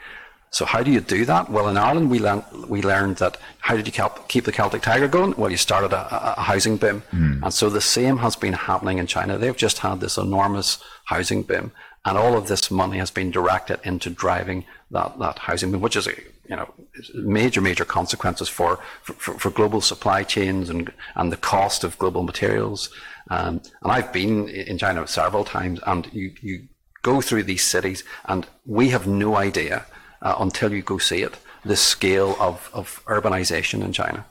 So how do you do that? Well, in Ireland, we learned we learned that how did you keep the Celtic Tiger going? Well, you started a, a housing boom, mm. and so the same has been happening in China. They've just had this enormous housing boom, and all of this money has been directed into driving that that housing boom, which is a you know major major consequences for for, for global supply chains and and the cost of global materials. Um, and I've been in China several times, and you you go through these cities, and we have no idea uh, until you go see it. The scale of, of urbanization in China.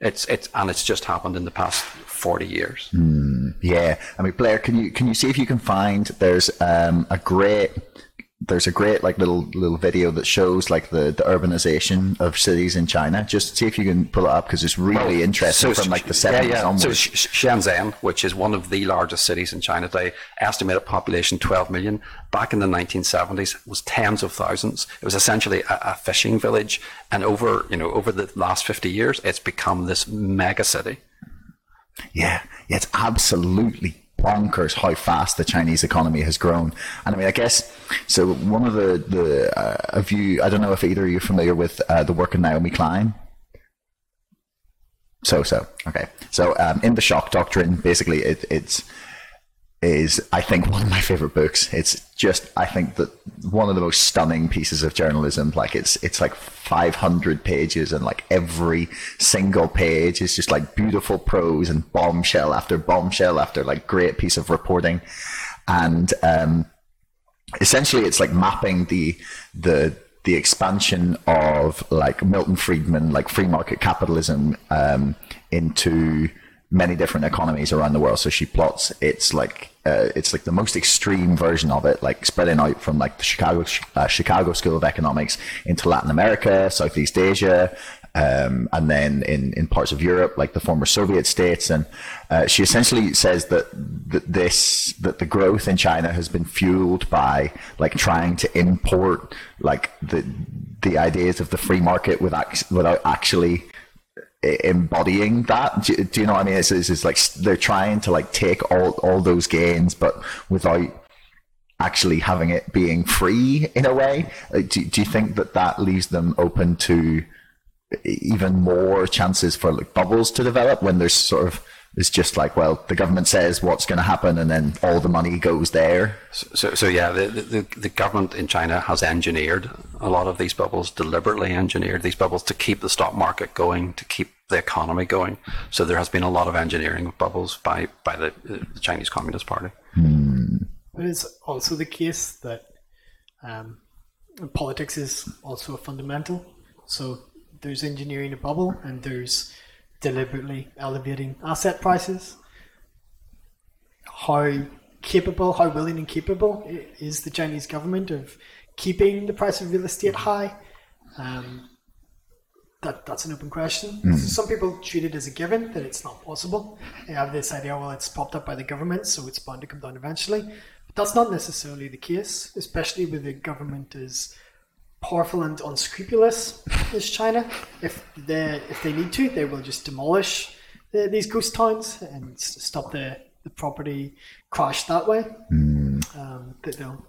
It's it's and it's just happened in the past forty years. Mm, yeah, I mean, Blair, can you can you see if you can find? There's um, a great there's a great like little little video that shows like the, the urbanization of cities in China. Just see if you can pull it up because it's really oh, well, interesting so from like the seventies yeah, yeah. onwards. So Shenzhen, which is one of the largest cities in China today, estimated population 12 million. Back in the 1970s, was tens of thousands. It was essentially a, a fishing village, and over you know over the last 50 years, it's become this mega city. Yeah, yeah, it's absolutely bonkers how fast the Chinese economy has grown. And I mean, I guess so. One of the the uh, of you, I don't know if either of you are familiar with uh, the work of Naomi Klein. So so okay. So um, in the shock doctrine, basically, it, it's is I think one of my favorite books. It's just I think that one of the most stunning pieces of journalism. Like it's it's like 500 pages and like every single page is just like beautiful prose and bombshell after bombshell after like great piece of reporting. And um, essentially it's like mapping the the the expansion of like Milton Friedman like free market capitalism um, into many different economies around the world. So she plots it's like uh, it's like the most extreme version of it, like spreading out from like the Chicago uh, Chicago School of Economics into Latin America, Southeast Asia, um, and then in, in parts of Europe, like the former Soviet states. And uh, she essentially says that, that this that the growth in China has been fueled by like trying to import like the the ideas of the free market without without actually embodying that. Do, do, you know what I mean? It's, it's, it's, like they're trying to like take all all those gains, but without actually having it being free in a way. Uh, do, do you think that that leaves them open to even more chances for like bubbles to develop when there's sort of it's just like well the government says what's going to happen and then all the money goes there. So so, so yeah the, the, the government in china has engineered a lot of these bubbles deliberately engineered these bubbles to keep the stock market going to keep the economy going. So there has been a lot of engineering of bubbles by by the, the chinese communist party. Hmm. but it's also the case that um, politics is also a fundamental. So there's engineering a bubble and there's deliberately elevating asset prices. How capable, how willing and capable is the Chinese government of keeping the price of real estate high? Um, that that's an open question. Mm. Some people treat it as a given that it's not possible. They have this idea, well, it's propped up by the government, so it's bound to come down eventually. But that's not necessarily the case, especially with the government as powerful and unscrupulous as China. If they if they need to, they will just demolish the, these ghost towns and stop the, the property crash that way. Mm. Um, they'll,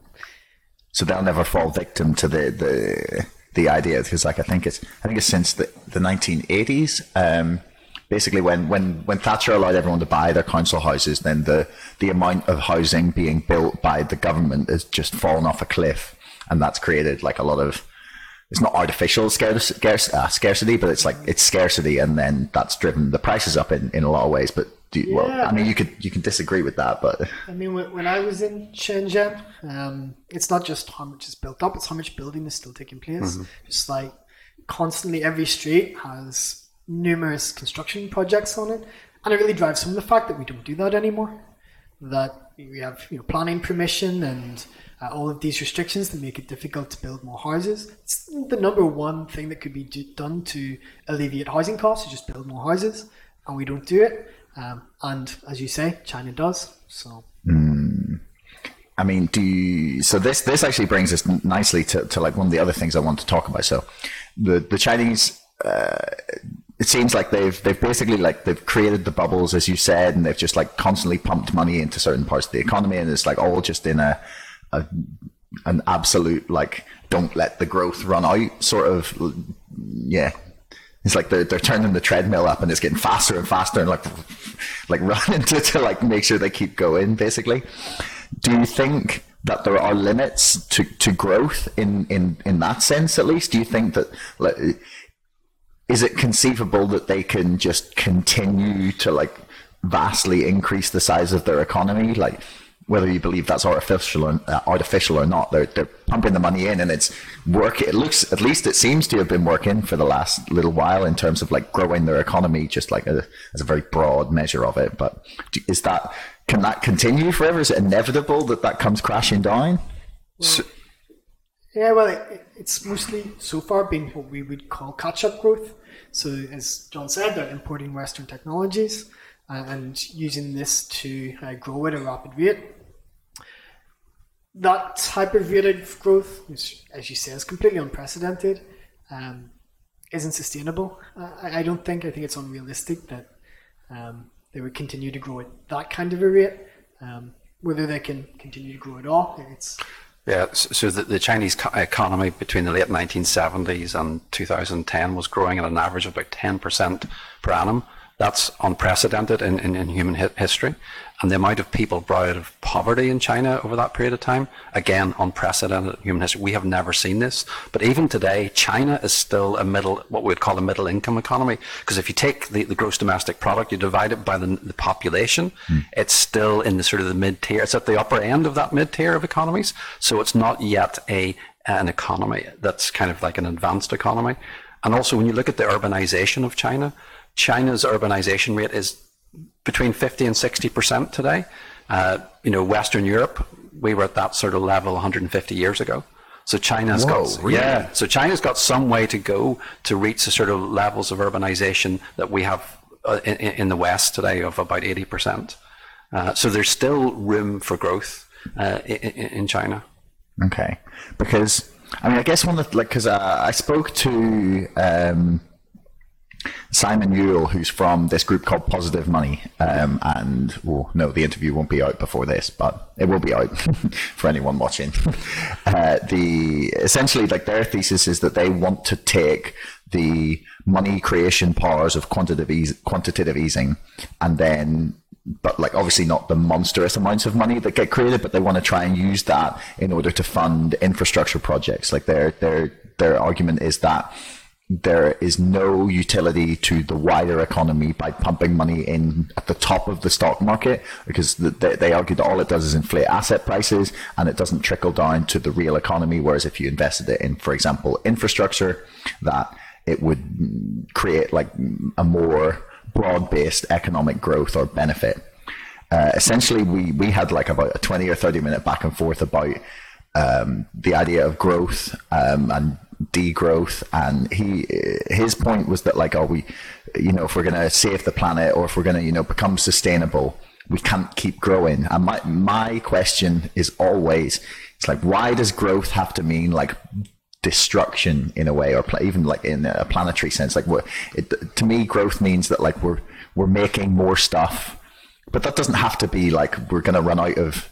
so they'll never fall victim to the the the idea because like I think it's I think it's since the the 1980s. Um, basically when, when, when Thatcher allowed everyone to buy their council houses, then the, the amount of housing being built by the government has just fallen off a cliff and that's created like a lot of it's not artificial scarce, scarce, uh, scarcity, but it's like it's scarcity, and then that's driven the prices up in, in a lot of ways. But do you, yeah, well, I mean, you could you can disagree with that, but I mean, when I was in Shenzhen, um, it's not just how much is built up; it's how much building is still taking place. Mm-hmm. Just like constantly, every street has numerous construction projects on it, and it really drives home the fact that we don't do that anymore. That we have you know planning permission and uh, all of these restrictions that make it difficult to build more houses. It's the number one thing that could be do, done to alleviate housing costs is just build more houses, and we don't do it. Um, and as you say, China does. So. Mm. I mean, do you, so this this actually brings us nicely to, to like one of the other things I want to talk about. So, the the Chinese, uh, it seems like they've they've basically like they've created the bubbles as you said, and they've just like constantly pumped money into certain parts of the economy, and it's like all just in a a an absolute like don't let the growth run out sort of yeah. It's like they're, they're turning the treadmill up and it's getting faster and faster and like (laughs) like (laughs) running to, to like make sure they keep going basically. Do you think that there are limits to, to growth in, in, in that sense at least? Do you think that like, is it conceivable that they can just continue to like vastly increase the size of their economy? Like whether you believe that's artificial or, uh, artificial or not, they're, they're pumping the money in and it's work. It looks, at least it seems to have been working for the last little while in terms of like growing their economy, just like a, as a very broad measure of it. But is that, can that continue forever? Is it inevitable that that comes crashing down? Well, so, yeah, well, it, it's mostly so far been what we would call catch up growth. So, as John said, they're importing Western technologies and using this to uh, grow at a rapid rate that type of rate of growth, which, as you say, is completely unprecedented, um, isn't sustainable. Uh, I, I, don't think. I think it's unrealistic that um, they would continue to grow at that kind of a rate. Um, whether they can continue to grow at all, it's yeah, so the, the, Chinese economy between the late 1970s and 2010 was growing at an average of about 10% per annum. That's unprecedented in, in, in human hi- history. And the amount of people brought out of poverty in China over that period of time, again, unprecedented in human history. We have never seen this. But even today, China is still a middle, what we would call a middle income economy. Because if you take the, the gross domestic product, you divide it by the, the population, mm. it's still in the sort of the mid tier. It's at the upper end of that mid tier of economies. So it's not yet a an economy that's kind of like an advanced economy. And also, when you look at the urbanization of China, China's urbanization rate is between 50 and 60 percent today. Uh, you know, Western Europe, we were at that sort of level 150 years ago. So China's Whoa, got really? yeah. So China's got some way to go to reach the sort of levels of urbanization that we have uh, in, in the West today of about 80 percent. Uh, so there's still room for growth uh, in, in China. Okay, because I mean, I guess one of the, like because uh, I spoke to um, Simon Youel, who's from this group called Positive Money, um, and well, no, the interview won't be out before this, but it will be out (laughs) for anyone watching. (laughs) uh, the essentially like their thesis is that they want to take the money creation powers of quantitative quantitative easing, and then but like obviously not the monstrous amounts of money that get created, but they want to try and use that in order to fund infrastructure projects. Like their their their argument is that there is no utility to the wider economy by pumping money in at the top of the stock market because they, they argue that all it does is inflate asset prices and it doesn't trickle down to the real economy. Whereas if you invested it in, for example, infrastructure, that it would create like a more broad-based economic growth or benefit. Uh, essentially, we we had like about a twenty or thirty minute back and forth about um, the idea of growth um, and degrowth, and he his point was that like, are we, you know, if we're going to save the planet or if we're going to you know become sustainable, we can't keep growing. And my my question is always, it's like, why does growth have to mean like destruction in a way, or pla even like in a planetary sense. Like, what it, to me, growth means that like we're we're making more stuff, but that doesn't have to be like we're going to run out of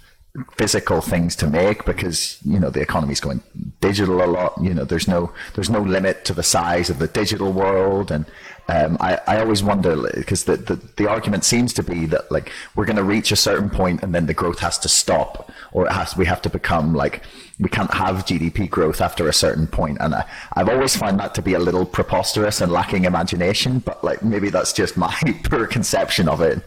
physical things to make because you know the economy's going digital a lot. You know, there's no there's no limit to the size of the digital world, and um, I I always wonder because the, the the argument seems to be that like we're going to reach a certain point and then the growth has to stop, or it has we have to become like we can't have GDP growth after a certain point, and I, I've always found that to be a little preposterous and lacking imagination. But like maybe that's just my (laughs) poor conception of it.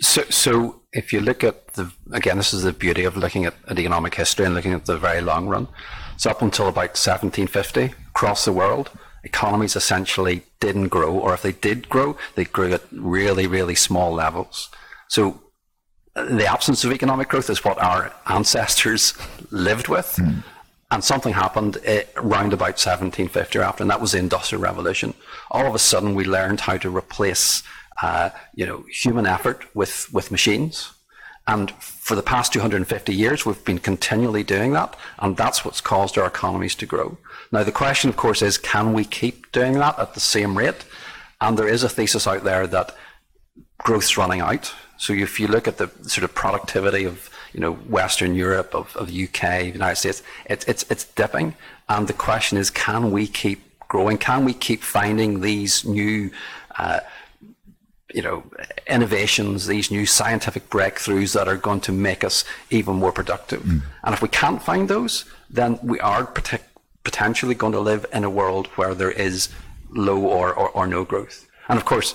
So, so if you look at the again, this is the beauty of looking at, at economic history and looking at the very long run. So up until about 1750, across the world, economies essentially didn't grow, or if they did grow, they grew at really, really small levels. So the absence of economic growth is what our ancestors (laughs) lived with. And something happened uh, around about 1750 or after, and that was the Industrial Revolution. All of a sudden, we learned how to replace, uh, you know, human effort with, with machines. And for the past 250 years, we've been continually doing that, and that's what's caused our economies to grow. Now, the question, of course, is can we keep doing that at the same rate? And there is a thesis out there that growth's running out. So if you look at the sort of productivity of you know Western Europe, of, of the UK, United States, it's it's it's dipping. And the question is, can we keep growing? Can we keep finding these new uh, you know, innovations, these new scientific breakthroughs that are going to make us even more productive. Mm. And if we can't find those, then we are pot- potentially going to live in a world where there is low or, or, or no growth. And of course,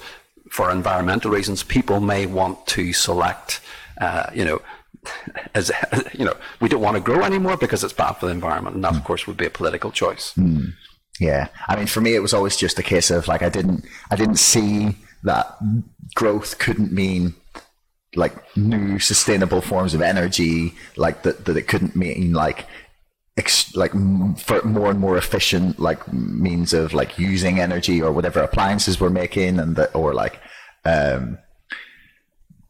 for environmental reasons, people may want to select, uh, you know, (laughs) as (laughs) you know, we don't want to grow anymore because it's bad for the environment, and that, of mm. course, would be a political choice. Mm. Yeah, I mean, for me, it was always just a case of like I didn't, I didn't see that growth couldn't mean like new sustainable forms of energy, like that that it couldn't mean like ex- like for more and more efficient like means of like using energy or whatever appliances we're making, and that or like um,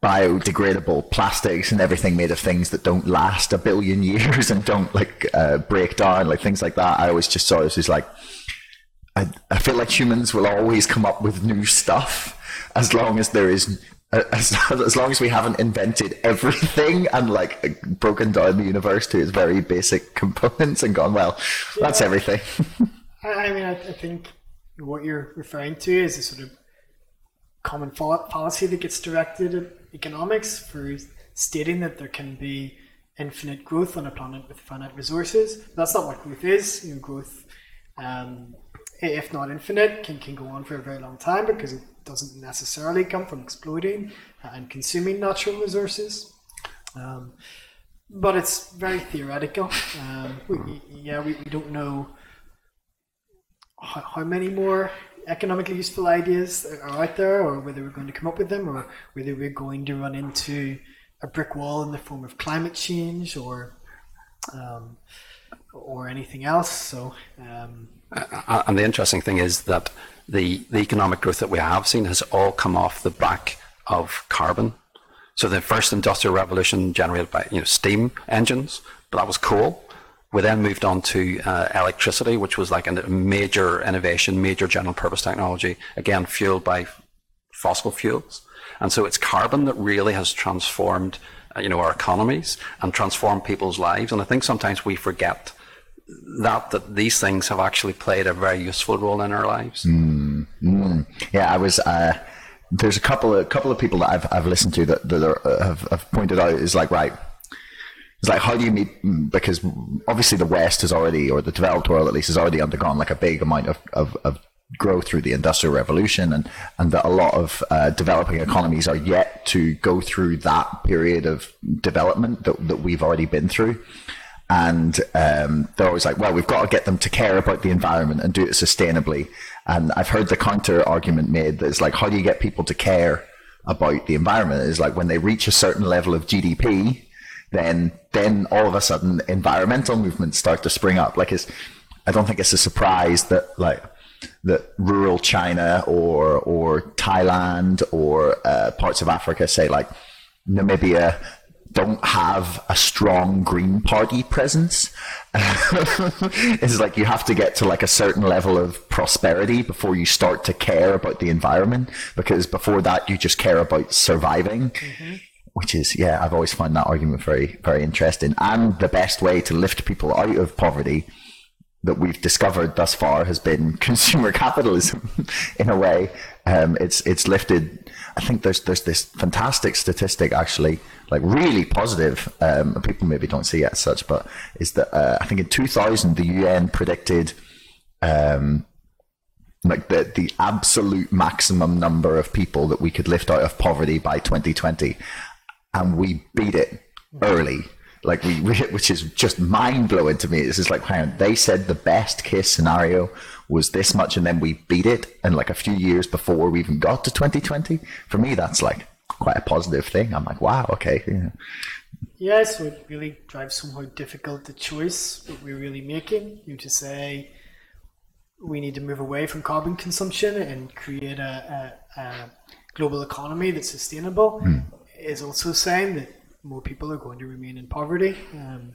biodegradable plastics and everything made of things that don't last a billion (laughs) years and don't like uh, break down, like things like that. I always just saw it as like I, I feel like humans will always come up with new stuff as long as there is as, (laughs) as long as we haven't invented everything and like broken down the universe to its very basic components and gone well that's everything (laughs) I, mean, I, think what you're referring to is a sort of common policy that gets directed at economics for stating that there can be infinite growth on a planet with finite resources. That's not what growth is. You know, growth, um, if not infinite, can, can go on for a very long time because it doesn't necessarily come from exploiting and consuming natural resources. Um, but it's very theoretical. Um, we, yeah, we, we don't know how, how many more economically useful ideas are out there, or whether we're going to come up with them, or whether we're going to run into a brick wall in the form of climate change or um, or anything else. So, um, Uh, and the interesting thing is that the, the economic growth that we have seen has all come off the back of carbon. So the first industrial revolution generated by you know steam engines, but that was coal. We then moved on to uh, electricity, which was like a major innovation, major general purpose technology, again fueled by fossil fuels. And so it's carbon that really has transformed, uh, you know, our economies and transformed people's lives. And I think sometimes we forget that that these things have actually played a very useful role in our lives. Yeah, I was. Uh, there's a couple of couple of people that I've I've listened to that that are, uh, have have pointed out is like right. It's like how do you meet because obviously the West has already or the developed world at least has already undergone like a big amount of, of, of growth through the industrial revolution and and that a lot of uh, developing economies are yet to go through that period of development that, that we've already been through and um, they're always like, well, we've got to get them to care about the environment and do it sustainably. And I've heard the counter argument made that it's like, how do you get people to care about the environment? Is like when they reach a certain level of GDP, then then all of a sudden environmental movements start to spring up. Like, it's I don't think it's a surprise that like that rural China or or Thailand or uh, parts of Africa, say like Namibia, don't have a strong Green Party presence. (laughs) it's like you have to get to like a certain level of prosperity before you start to care about the environment, because before that you just care about surviving. Which is, yeah, I've always found that argument very, very interesting. And the best way to lift people out of poverty that we've discovered thus far has been (laughs) consumer capitalism (laughs) in a way. Um, it's it's lifted. I think there's there's this fantastic statistic actually, like really positive. Um, people maybe don't see it as such, but is that uh, I think in 2000 the UN predicted um, like the the absolute maximum number of people that we could lift out of poverty by 2020, and we beat it early. Like we, (laughs) which is just mind blowing to me. This is like, they said the best case scenario was this much, and then we beat it, and like a few years before we even got to 2020. For me, that's like quite a positive thing. I'm like, wow, okay, yeah. yeah, so it really drives home how difficult the choice that we're really making. You to say we need to move away from carbon consumption and create a, a, a global economy that's sustainable is also saying that more people are going to remain in poverty. Um,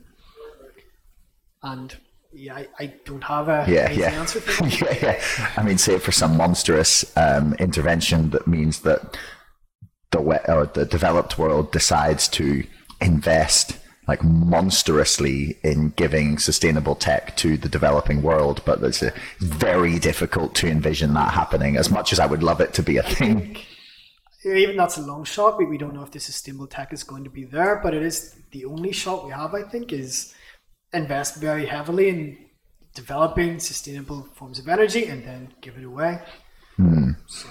and yeah, I, I don't have a yeah, easy yeah. answer for (laughs) that. yeah, yeah. I mean, say for some monstrous um, intervention that means that the or the developed world decides to invest like monstrously in giving sustainable tech to the developing world, but it's uh, very difficult to envision that happening. As much as I would love it to be a thing. even that's a long shot. We, we don't know if the sustainable tech is going to be there, but it is the only shot we have, I think, is invest very heavily in developing sustainable forms of energy and then give it away. So,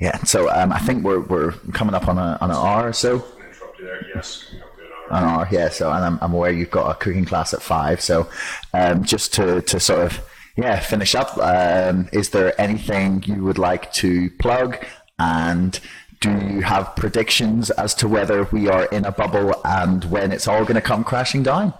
Yeah. So um, I think we're we're coming up on a on an hour or so. interrupt you there. Yes, coming up to an hour. an hour, yeah. So, and I'm, I'm aware you've got a cooking class at five. So, um, just to, to sort of, yeah, finish up, um, is there anything you would like to plug? And do you have predictions as to whether we are in a bubble and when it's all going to come crashing down?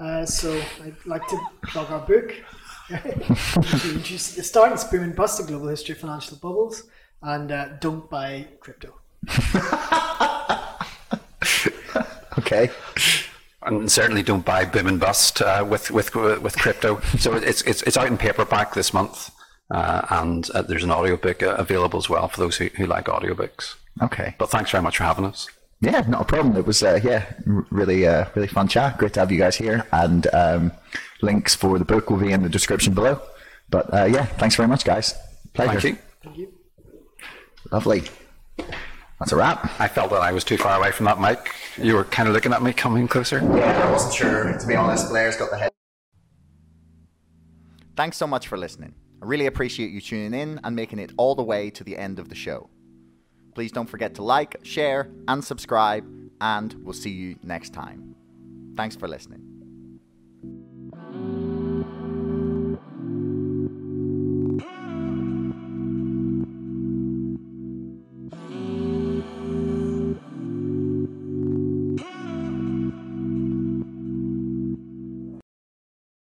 Uh, so I'd like to plug our book. (laughs) To introduce- the start and boom and bust: a global history of financial bubbles, and uh, don't buy crypto. (laughs) Okay. and certainly don't buy boom and bust uh, with with with crypto. So it's it's it's out in paperback this month, uh, and uh, there's an audiobook uh, available as well for those who, who like audiobooks. Okay. But thanks very much for having us. Yeah, not a problem. It was, uh, yeah, really, uh, really fun chat. Great to have you guys here. And um, links for the book will be in the description below. But uh, yeah, thanks very much, guys. Pleasure. Thank you. Thank you. Lovely. That's a wrap. I felt that I was too far away from that mic. You were kind of looking at me coming closer. Yeah, I wasn't sure. To be honest, Blair's got the head. Thanks so much for listening. I really appreciate you tuning in and making it all the way to the end of the show. Please don't forget to like, share, and subscribe, and we'll see you next time. Thanks for listening.